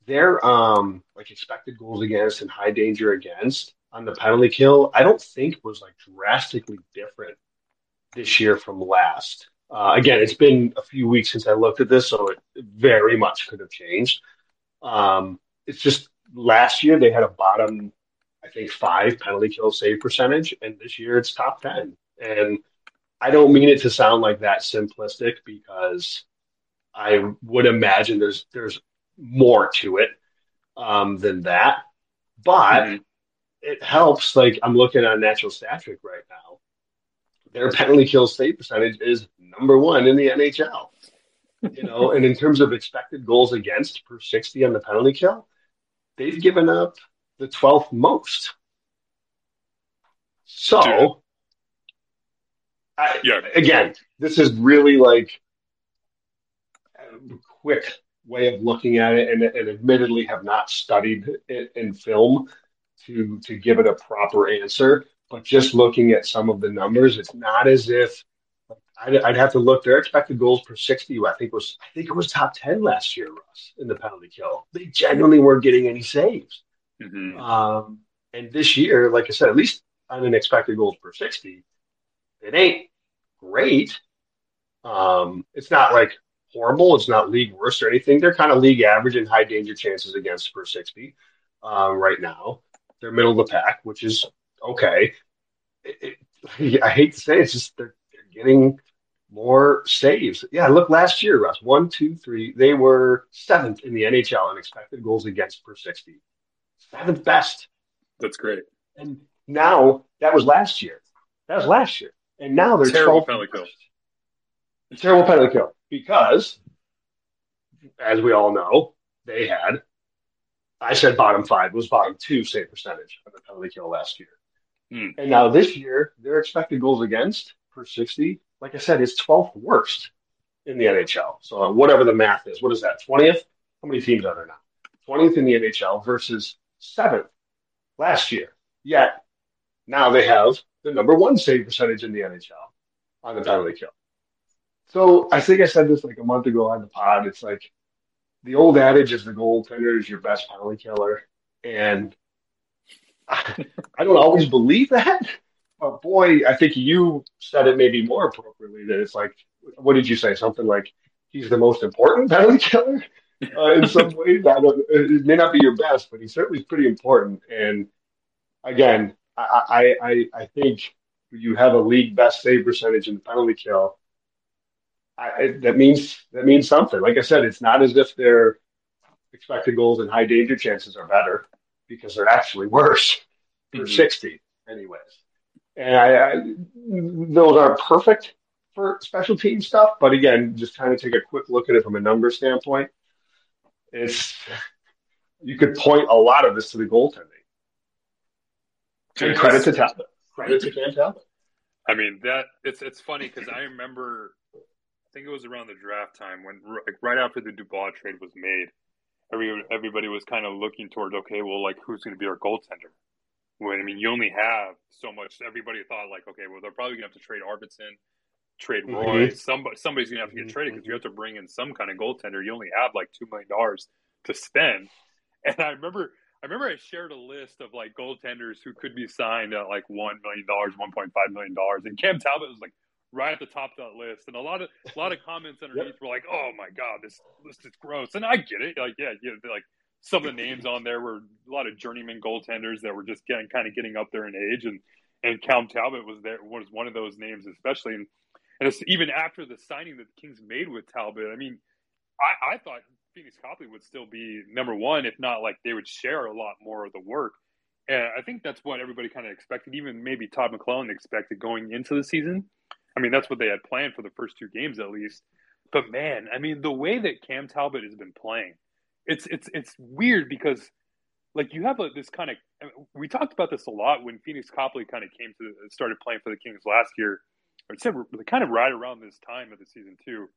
their um like expected goals against and high danger against on the penalty kill, I don't think was like drastically different this year from last. Uh, again, it's been a few weeks since I looked at this, so it very much could have changed. Um, it's just last year they had a bottom, I think, five penalty kill save percentage, and this year it's top ten. And I don't mean it to sound like that simplistic because I would imagine there's there's more to it um, than that, but mm-hmm. it helps. Like I'm looking at natural stat trick right now, their penalty kill save percentage is number one in the NHL. You know, (laughs) and in terms of expected goals against per 60 on the penalty kill, they've given up the 12th most. So, I, yeah. again, this is really like a quick way of looking at it, and, and admittedly have not studied it in film to to give it a proper answer. But just looking at some of the numbers, it's not as if I'd, I'd, have to look. Their expected goals per sixty, I think was I think it was top ten last year, Russ, in the penalty kill. They genuinely weren't getting any saves. Mm-hmm. Um, and this year, like I said, at least on an expected goals per sixty, it ain't great. Um, it's not like horrible. It's not league worst or anything. They're kind of league average in high danger chances against per 60 um, right now. They're middle of the pack, which is okay. It, it, (laughs) I hate to say it, it's just they're, they're getting more saves. Yeah, look last year, Russ. One, two, three. They were seventh in the NHL in expected goals against per 60. Seventh best. That's great. And now that was last year. That was last year and now they're terrible penalty kill. Terrible penalty kill because, as we all know, they had. I said bottom five was bottom two save percentage of the penalty kill last year, mm. and now this year their expected goals against per sixty, like I said, is twelfth worst in the NHL. So whatever the math is, what is that? Twentieth? How many teams are there now? Twentieth in the NHL versus seventh last year. Yet now they have the number one save percentage in the NHL on the penalty kill. So I think I said this like a month ago on the pod. It's like the old adage is the goaltender is your best penalty killer. And I, (laughs) I don't always believe that. But boy, I think you said it maybe more appropriately that it's like, what did you say? Something like he's the most important penalty killer uh, in some ways. I don't, it may not be your best, but he's certainly pretty important. And again, I, I, I think you have a league best save percentage in the penalty kill. I, that means that means something. Like I said, it's not as if their expected goals and high danger chances are better because they're actually worse for mm-hmm. 60 anyways. And I, I, those aren't perfect for special team stuff, but again, just kind of take a quick look at it from a number standpoint. It's you could point a lot of this to the goaltending. And credit to Talbot. Credit to Cam Talbot. I mean that it's it's funny because I remember, I think it was around the draft time when like right after the Dubois trade was made, every everybody was kind of looking towards okay, well, like who's going to be our goaltender? When I mean, you only have so much. Everybody thought like, okay, well, they're probably going to have to trade Arvidsson, trade mm-hmm. Roy. Mm-hmm. Somebody somebody's going to have to get mm-hmm. traded because you have to bring in some kind of goaltender. You only have like two million dollars to spend. And I remember I remember I shared a list of like goaltenders who could be signed at like one million dollars, one point five million dollars, and Cam Talbot was like right at the top of that list. And a lot of a lot of comments underneath yep. were like, "Oh my god, this list is gross." And I get it, like yeah, you know, like some of the names on there were a lot of journeyman goaltenders that were just getting kind of getting up there in age, and and Cam Talbot was there was one of those names, especially. And, and it's even after the signing that the Kings made with Talbot, I mean, I, I thought Phoenix Copley would still be number one, if not like they would share a lot more of the work. And I think that's what everybody kind of expected, even maybe Todd McLellan expected going into the season. I mean, that's what they had planned for the first two games at least. But man, I mean, the way that Cam Talbot has been playing, it's it's it's weird because like you have a, this kind of we talked about this a lot when Phoenix Copley kind of came to started playing for the Kings last year. Or said kind of right around this time of the season too.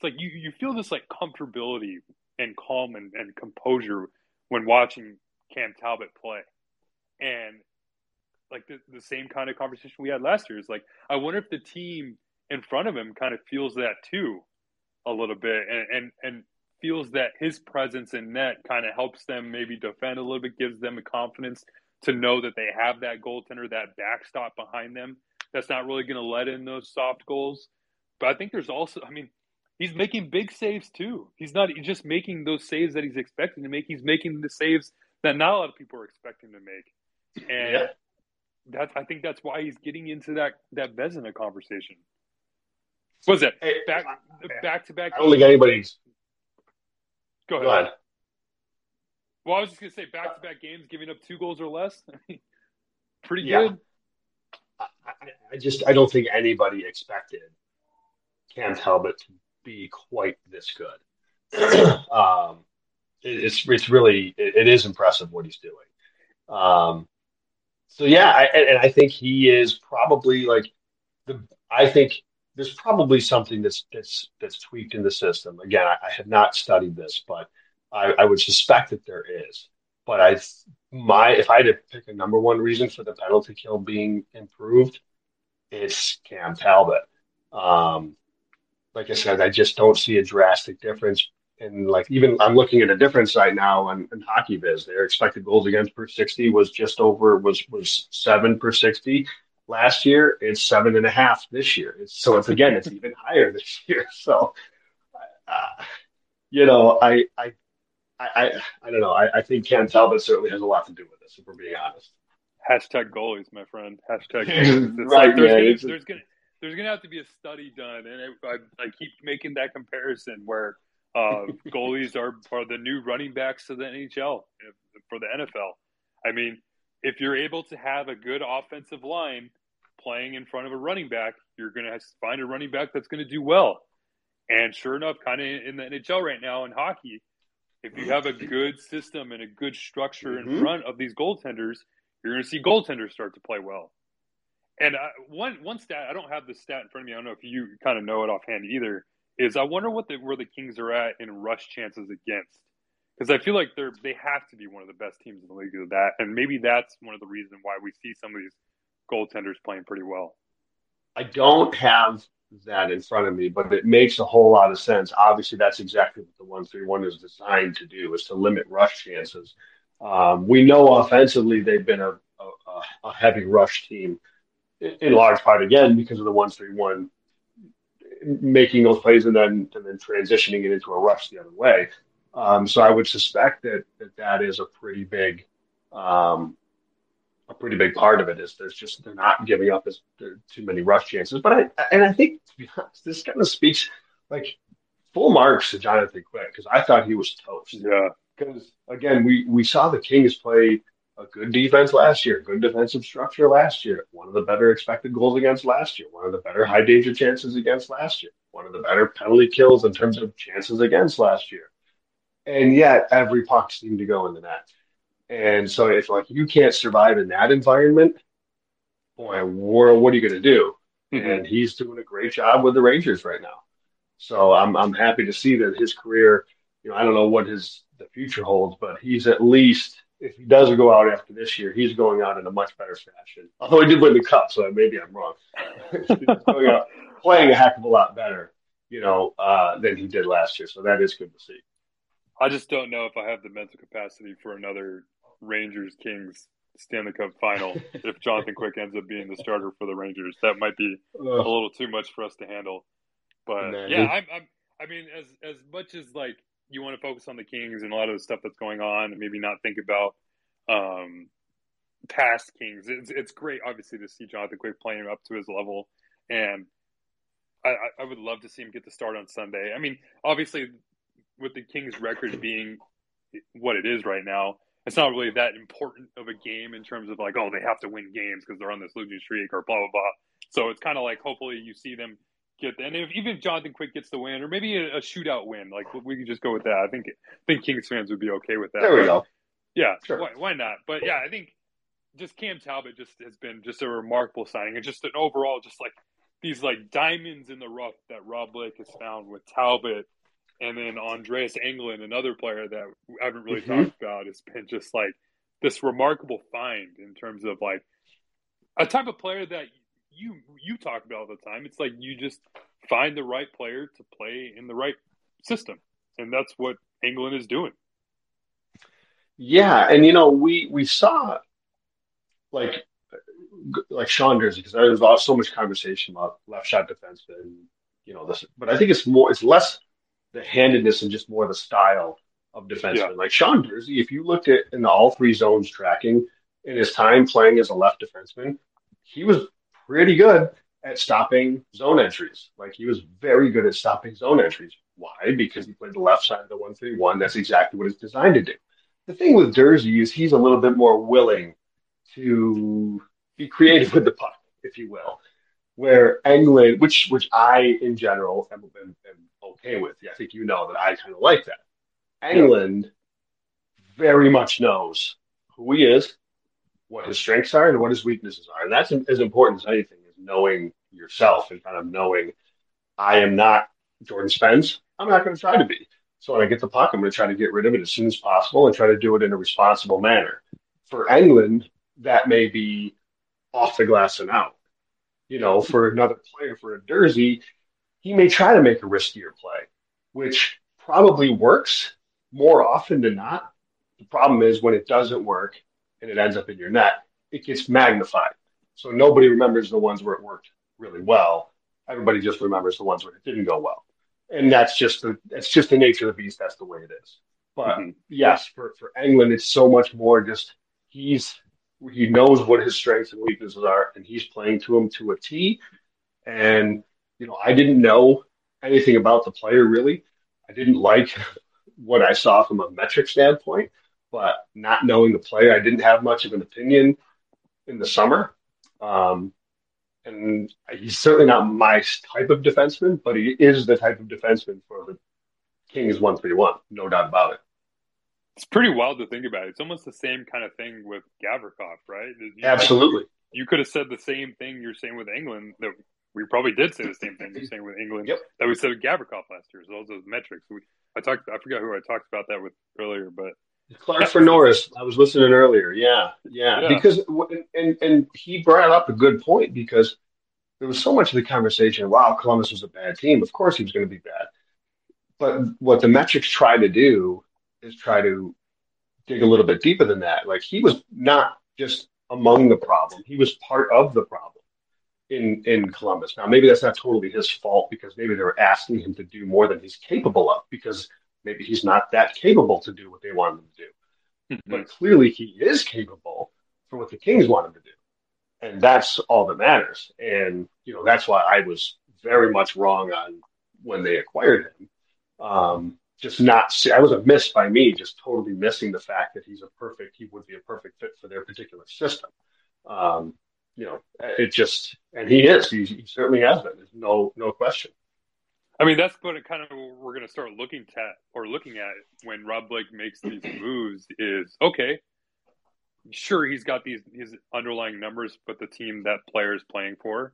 It's like you you feel this like comfortability and calm and, and composure when watching Cam Talbot play, and like the, the same kind of conversation we had last year is like I wonder if the team in front of him kind of feels that too a little bit and and, and feels that his presence in net kind of helps them maybe defend a little bit, gives them the confidence to know that they have that goaltender, that backstop behind them that's not really going to let in those soft goals. But I think there's also, I mean, he's making big saves too. He's not just making those saves that he's expecting to make. He's making the saves that not a lot of people are expecting to make. And yeah. that's, I think that's why he's getting into that, that Vezina conversation. What was it? Back, back to back. I don't think anybody's Go ahead. Go ahead. Well, I was just gonna say back to back games, giving up two goals or less. (laughs) Pretty yeah. good. I, I, just I don't think anybody expected Cam Talbot to be quite this good. (clears throat) um, it, it's it's really it, it is impressive what he's doing. Um, so yeah, I, and, I think he is probably like the I think there's probably something that's that's that's tweaked in the system. Again, I, I have not studied this, but I, I, would suspect that there is. But I, my if I had to pick a number one reason for the penalty kill being improved, it's Cam Talbot. Um, like I said, I just don't see a drastic difference. And like even I'm looking at a difference right now in, in HockeyViz. Their expected goals against per 60 was just over was was seven per 60 last year. It's seven and a half this year. It's, so it's again, it's even higher this (laughs) year. So, uh, you know, I, I, I, I don't know. I, I think Cam Talbot certainly has a lot to do with this, if we're being honest. Hashtag goalies, my friend. Hashtag (laughs) goalies. right, like there's, yeah, gonna, there's gonna there's gonna have to be a study done, and I, I keep making that comparison where uh, (laughs) goalies are are the new running backs to the NHL for the NFL. I mean, if you're able to have a good offensive line playing in front of a running back, you're going to find a running back that's going to do well. And sure enough, kind of in the NHL right now in hockey, if you have a good system and a good structure mm-hmm. in front of these goaltenders, you're going to see goaltenders start to play well. And uh, one one stat I don't have the stat in front of me. I don't know if you kind of know it offhand either. Is I wonder what the, where the Kings are at in rush chances against because I feel like they're they have to be one of the best teams in the league of that, and maybe that's one of the reasons why we see some of these goaltenders playing pretty well. I don't have that in front of me, but it makes a whole lot of sense. Obviously, that's exactly what the one three one is designed to do: is to limit rush chances. Um, we know offensively they've been a, a, a heavy rush team, in large part again because of the one three one making those plays and then and then transitioning it into a rush the other way. Um, so I would suspect that that, that is a pretty big um, a pretty big part of it is there's just they're not giving up as too many rush chances. But I and I think to be honest, this kind of speaks like full marks to Jonathan Quick because I thought he was toast. Yeah. Because again, we we saw the Kings play a good defense last year, good defensive structure last year, one of the better expected goals against last year, one of the better high danger chances against last year, one of the better penalty kills in terms of chances against last year. And yet every puck seemed to go in the net. And so if like you can't survive in that environment, boy, what are you going to do? Mm-hmm. And he's doing a great job with the Rangers right now. So I'm I'm happy to see that his career, you know, I don't know what his the future holds, but he's at least if he doesn't go out after this year, he's going out in a much better fashion. Although he did win the cup, so maybe I'm wrong. (laughs) going out, playing a heck of a lot better, you know, uh, than he did last year. So that is good to see. I just don't know if I have the mental capacity for another Rangers Kings Stanley Cup final (laughs) if Jonathan Quick ends up being the starter for the Rangers. That might be a little too much for us to handle. But Man, yeah, I'm, I'm, I mean, as as much as like you want to focus on the Kings and a lot of the stuff that's going on, and maybe not think about um, past Kings. It's it's great, obviously, to see Jonathan Quick playing up to his level, and I, I would love to see him get the start on Sunday. I mean, obviously, with the Kings' record being what it is right now, it's not really that important of a game in terms of like, oh, they have to win games because they're on this losing streak or blah blah blah. So it's kind of like hopefully you see them get and if even if Jonathan Quick gets the win or maybe a, a, shootout win, like we could just go with that. I think I think Kings fans would be okay with that. There we go. Yeah, sure. why, why not? But yeah, I think just Cam Talbot just has been just a remarkable signing and just an overall just like these like diamonds in the rough that Rob Blake has found with Talbot and then Andreas Englund, another player that I haven't really mm-hmm. talked about, has been just like this remarkable find in terms of like a type of player that you you talk about all the time. It's like you just find the right player to play in the right system, and that's what Englund is doing. Yeah, and you know we we saw like like Sean Durzi because there was so much conversation about left shot defense defenseman, you know this, but I think it's more it's less the handedness and just more the style of defenseman. Yeah. Like Sean Durzi, if you looked at in the all three zones tracking in his time playing as a left defenseman, he was pretty good at stopping zone entries. Like he was very good at stopping zone entries. Why? Because he played the left side of the one three one. That's exactly what it's designed to do. The thing with Durzi is he's a little bit more willing to be creative with the puck, if you will. Where Englund, which which I in general am, am, am okay with. Yeah, I think you know that I kind of like that. Englund very much knows who he is, what his strengths are, and what his weaknesses are. And that's as important as anything is knowing yourself and kind of knowing I am not Jordan Spence. I'm not going to try to be. So when I get the puck, I'm going to try to get rid of it as soon as possible and try to do it in a responsible manner. For Englund, that may be off the glass and out. You know, for another player, for a Durzi, he may try to make a riskier play, which probably works more often than not. The problem is when it doesn't work and it ends up in your net, it gets magnified. So nobody remembers the ones where it worked really well. Everybody just remembers the ones where it didn't go well. And that's just the that's just the nature of the beast. That's the way it is. But mm-hmm. yes, for, for Englund, it's so much more just he's he knows what his strengths and weaknesses are, and he's playing to them to a T. And you know, I didn't know anything about the player really. I didn't like (laughs) what I saw from a metric standpoint, but not knowing the player, I didn't have much of an opinion in the summer. Um, and he's certainly not my type of defenseman, but he is the type of defenseman for the Kings 131, no doubt about it. It's pretty wild to think about. It's almost the same kind of thing with Gavrikov, right? You, Absolutely. You could have said the same thing you're saying with Englund that we probably did say the same thing you're saying with Englund yep. that we said with Gavrikov last year. So those, those metrics. We, I talked. I forgot who I talked about that with earlier, but Clark for Norris. I was listening earlier. Yeah, yeah, yeah. Because and and he brought up a good point because there was so much of the conversation. Wow, Columbus was a bad team. Of course, he was going to be bad. But what the metrics try to do is try to dig a little bit deeper than that. Like he was not just among the problem; he was part of the problem in in Columbus. Now, maybe that's not totally his fault because maybe they were asking him to do more than he's capable of because maybe he's not that capable to do what they want him to do. Mm-hmm. But clearly, he is capable for what the Kings want him to do, and that's all that matters. And you know that's why I was very much wrong on when they acquired him. Um, just not see, I was a miss by me, just totally missing the fact that he's a perfect, he would be a perfect fit for their particular system. Um, you know, it just, and he is. He, he certainly has been. There's no no question. I mean, that's what it kind of we're going to start looking at or looking at when Rob Blake makes these (clears throat) moves. Is okay, sure he's got these his underlying numbers, but the team that player is playing for.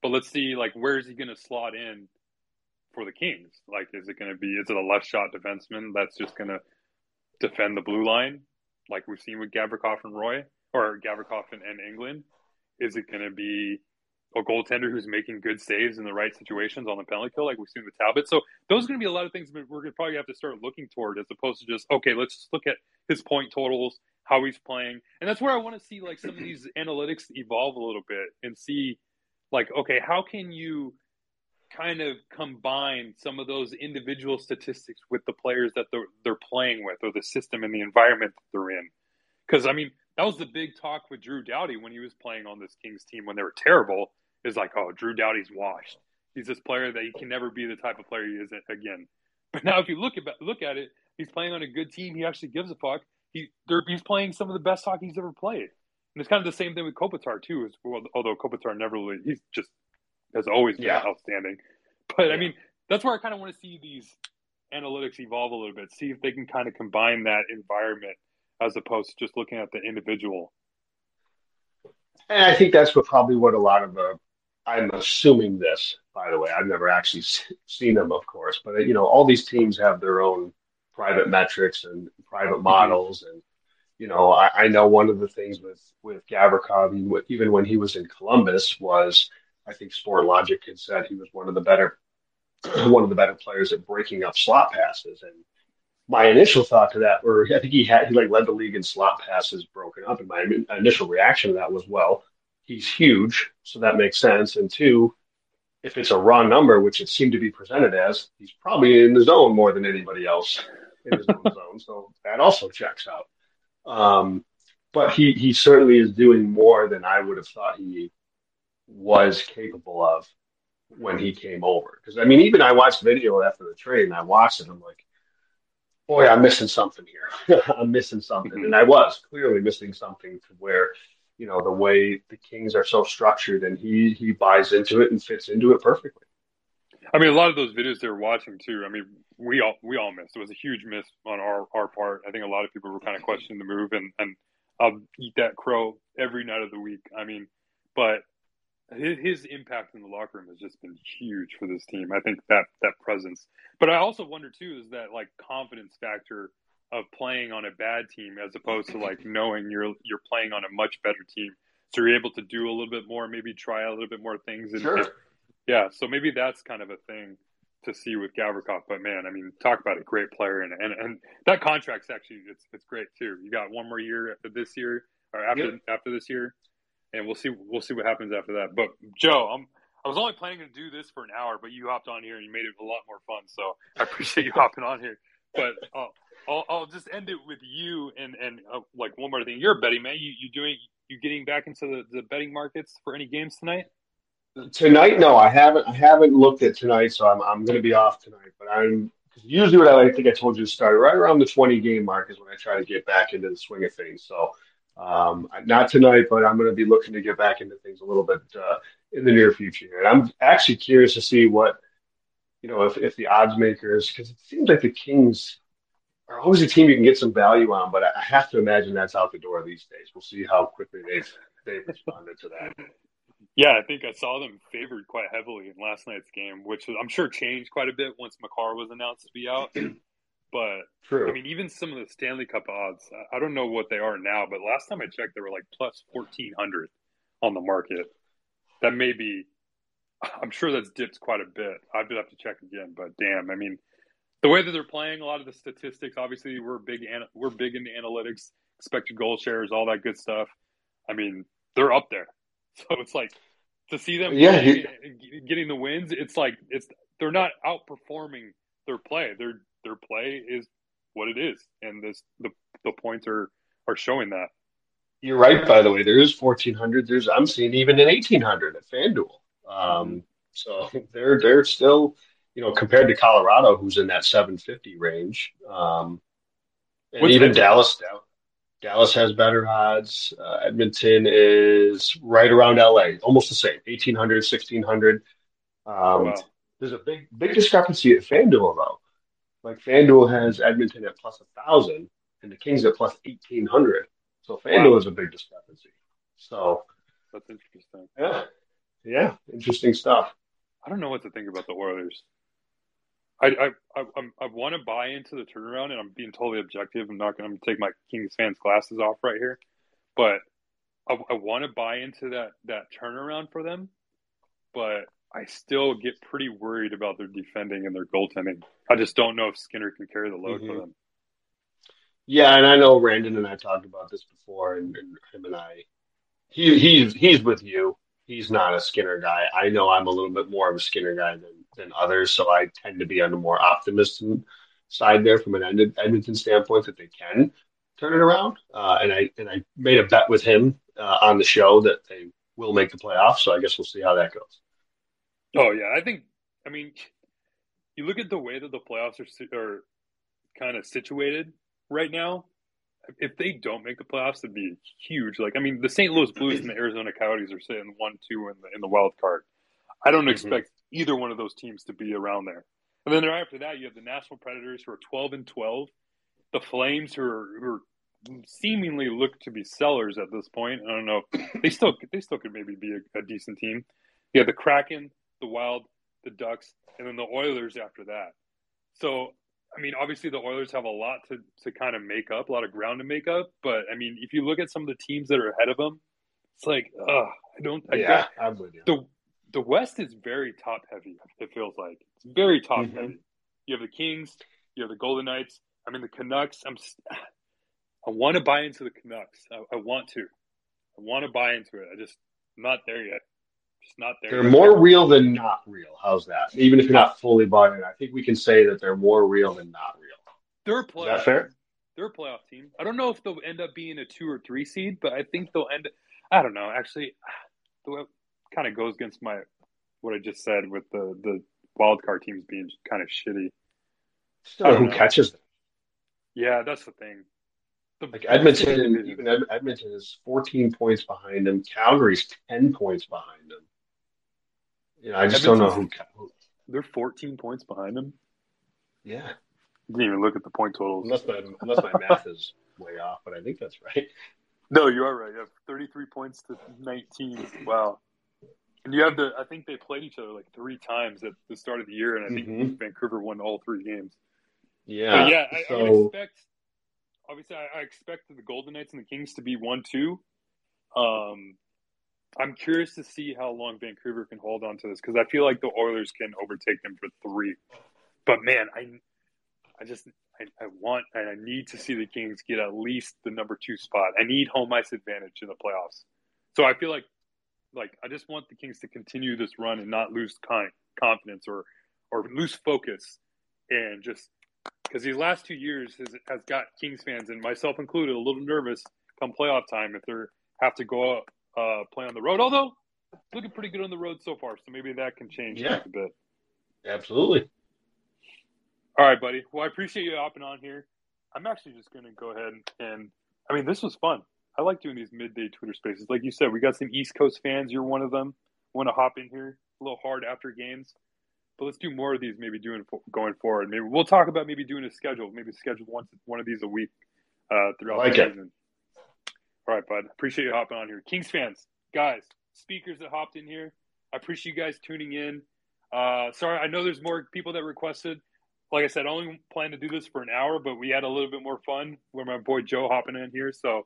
But let's see, like, where is he going to slot in for the Kings? Like, is it going to be is it a left shot defenseman that's just going to defend the blue line, like we've seen with Gavrikov and Roy, or Gavrikov and, and Englund? Is it going to be a goaltender who's making good saves in the right situations on the penalty kill, like we've seen with Talbot? So those are going to be a lot of things we're going to probably have to start looking toward, as opposed to just okay, let's just look at his point totals, how he's playing, and that's where I want to see like some of these (clears throat) analytics evolve a little bit and see, like, okay, how can you kind of combine some of those individual statistics with the players that they're, they're playing with or the system and the environment that they're in. Because, I mean, that was the big talk with Drew Doughty when he was playing on this Kings team when they were terrible. Is like, oh, Drew Doughty's washed. He's this player that he can never be the type of player he is again. (laughs) But now, if you look at look at it, he's playing on a good team. He actually gives a fuck. He he's playing some of the best hockey he's ever played. And it's kind of the same thing with Kopitar too. Is, although Kopitar never really, he's just has always been yeah. outstanding. But yeah. I mean, that's where I kind of want to see these analytics evolve a little bit, see if they can kind of combine that environment as opposed to just looking at the individual. And I think that's what probably what a lot of the I'm assuming this, by the way. I've never actually seen them, of course, but you know, all these teams have their own private metrics and private mm-hmm. models, and you know, I, I know one of the things with with Gavrikov, even when he was in Columbus, was I think Sportlogiq had said he was one of the better (clears throat) one of the better players at breaking up slot passes, and my initial thought to that, or I think he had he like led the league in slot passes broken up, and my initial reaction to that was, well he's huge, so that makes sense. And two, if it's a raw number, which it seemed to be presented as, he's probably in the zone more than anybody else in his (laughs) own zone. So that also checks out. Um, but he, he certainly is doing more than I would have thought he was capable of when he came over. Because I mean, even I watched video after the trade, and I watched it. I'm like, boy, I'm missing something here. (laughs) I'm missing something, and mm-hmm. I was clearly missing something to where you know the way the Kings are so structured, and he he buys into it and fits into it perfectly. I mean, a lot of those videos they were watching too. I mean, we all we all missed. It was a huge miss on our our part. I think a lot of people were kind of questioning the move, and and I'll eat that crow every night of the week. I mean, but his, his impact in the locker room has just been huge for this team. I think that that presence. But I also wonder too is that like confidence factor of playing on a bad team as opposed to like knowing you're you're playing on a much better team. So you're able to do a little bit more, maybe try a little bit more things. And sure. yeah, so maybe that's kind of a thing to see with Gavrikov. But man, I mean, talk about a great player, and and, and that contract's actually it's it's great too. You got one more year after this year or after yep. after this year, and we'll see we'll see what happens after that. But Joe, I'm I was only planning to do this for an hour, but you hopped on here and you made it a lot more fun. So I appreciate you hopping on here. But uh, I'll, I'll just end it with you and and uh, like one more thing. You're a betting man. You you doing you getting back into the, the betting markets for any games tonight? Tonight, no, I haven't. I haven't looked at tonight, so I'm I'm going to be off tonight. But I'm usually what I, I think I told you to start right around the 20 game mark is when I try to get back into the swing of things. So um, not tonight, but I'm going to be looking to get back into things a little bit uh, in the near future. And I'm actually curious to see what you know if if the odds makers because it seems like the Kings are always a team you can get some value on, but I have to imagine that's out the door these days. We'll see how quickly they've they've responded to that. Yeah, I think I saw them favored quite heavily in last night's game, which I'm sure changed quite a bit once Makar was announced to be out. But True. I mean, even some of the Stanley Cup odds, I don't know what they are now, but last time I checked, they were like plus fourteen hundred on the market. That may be. I'm sure that's dipped quite a bit. I'd have to check again, but damn, I mean, the way that they're playing, a lot of the statistics. Obviously, we're big. We're big into analytics, expected goal shares, all that good stuff. I mean, they're up there. (laughs) So it's like to see them yeah, getting, getting the wins. It's like it's they're not outperforming their play. Their their play is what it is, and this the the points are are showing that. You're right. By the way, there is 1400. There's I'm seeing even an 1800 at FanDuel. Um, so (laughs) they're they're still you know, compared to Colorado, who's in that 750 range, um, and What's even Dallas, Dallas has better odds. Uh, Edmonton is right around LA, almost the same, 1800, 1600. Um, wow. There's a big, big discrepancy at FanDuel though. Like FanDuel has Edmonton at plus a thousand and the Kings at plus 1800. So FanDuel wow. is a big discrepancy. So that's interesting. Yeah. Yeah. Interesting stuff. I don't know what to think about the Oilers. I I I, I want to buy into the turnaround, and I'm being totally objective. I'm not going to take my Kings fans glasses off right here, but I, I want to buy into that that turnaround for them. But I still get pretty worried about their defending and their goaltending. I just don't know if Skinner can carry the load mm-hmm. for them. Yeah, and I know Brandon and I talked about this before, and, and him and I, he he's he's with you. He's not a Skinner guy. I know I'm a little bit more of a Skinner guy than than others. So I tend to be on the more optimistic side there from an Edmonton standpoint that they can turn it around. Uh, and I and I made a bet with him uh, on the show that they will make the playoffs. So I guess we'll see how that goes. Oh yeah, I think. I mean, you look at the way that the playoffs are, are kind of situated right now. If they don't make the playoffs, it'd be huge. Like, I mean, the St. Louis Blues and the Arizona Coyotes are sitting one, two in the in the wild card. I don't mm-hmm. expect either one of those teams to be around there. And then right after that, you have the Nashville Predators who are 12 and 12, the Flames who are, who are seemingly look to be sellers at this point. I don't know. They still they still could maybe be a, a decent team. Yeah, the Kraken, the Wild, the Ducks, and then the Oilers after that. So I mean, obviously the Oilers have a lot to, to kind of make up, a lot of ground to make up. But I mean, if you look at some of the teams that are ahead of them, it's like, uh, I don't. I yeah, I'm with you. The the West is very top heavy. It feels like it's very top mm-hmm. heavy. You have the Kings, you have the Golden Knights. I mean, the Canucks. I'm. (sighs) I want to buy into the Canucks. I, I want to. I want to buy into it. I just I'm not there yet. Just not there. They're yet. more real than not real. How's that? Even if you're not fully buying it, I think we can say that they're more real than not real. They're a playoff. Is that fair? They're a playoff team. I don't know if they'll end up being a two or three seed, but I think they'll end. I don't know. Actually, the way it kind of goes against my what I just said with the the wild card teams being kind of shitty. So who know. catches them? Yeah, that's the thing. The, like Edmonton, even Edmonton is 14 points behind them. Calgary's 10 points behind them. You know, I just don't know who. They're 14 points behind them. Yeah. Didn't even look at the point totals. Unless my unless my math is way off, but I think that's right. No, you are right. You have 33 points to 19. Wow. And you have the. I think they played each other like three times at the start of the year, and I think mm-hmm. Vancouver won all three games. Yeah. But yeah, I, so... I would expect. Obviously, I, I expect the Golden Knights and the Kings to be one-two. Um, I'm curious to see how long Vancouver can hold on to this because I feel like the Oilers can overtake them for three. But man, I, I just I, I want and I need to see the Kings get at least the number two spot. I need home ice advantage in the playoffs. So I feel like like I just want the Kings to continue this run and not lose confidence or or lose focus and just because these last two years has, has got Kings fans and myself included a little nervous come playoff time if they have to go uh, play on the road. Although looking pretty good on the road so far, so maybe that can change yeah. a bit. Absolutely. All right, buddy. Well, I appreciate you hopping on here. I'm actually just going to go ahead and I mean, this was fun. I like doing these midday Twitter spaces. Like you said, we got some East Coast fans. You're one of them. Want to hop in here a little hard after games, but let's do more of these. Maybe doing going forward. Maybe we'll talk about maybe doing a schedule. Maybe schedule one one of these a week uh, throughout like the season. All right, bud. Appreciate you hopping on here. Kings fans, guys, speakers that hopped in here. I appreciate you guys tuning in. Uh, sorry, I know there's more people that requested. Like I said, I only plan to do this for an hour, but we had a little bit more fun with my boy Joe hopping in here. So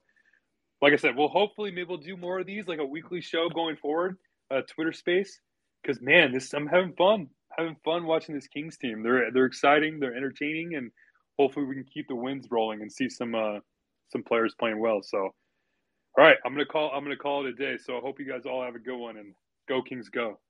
like I said, we'll hopefully maybe we'll do more of these, like a weekly show going forward, uh, Twitter Space. Because man, this I'm having fun, having fun watching this Kings team. They're they're exciting, they're entertaining, and hopefully we can keep the wins rolling and see some uh, some players playing well. So, all right, I'm gonna call I'm gonna call it a day. So I hope you guys all have a good one and go Kings go.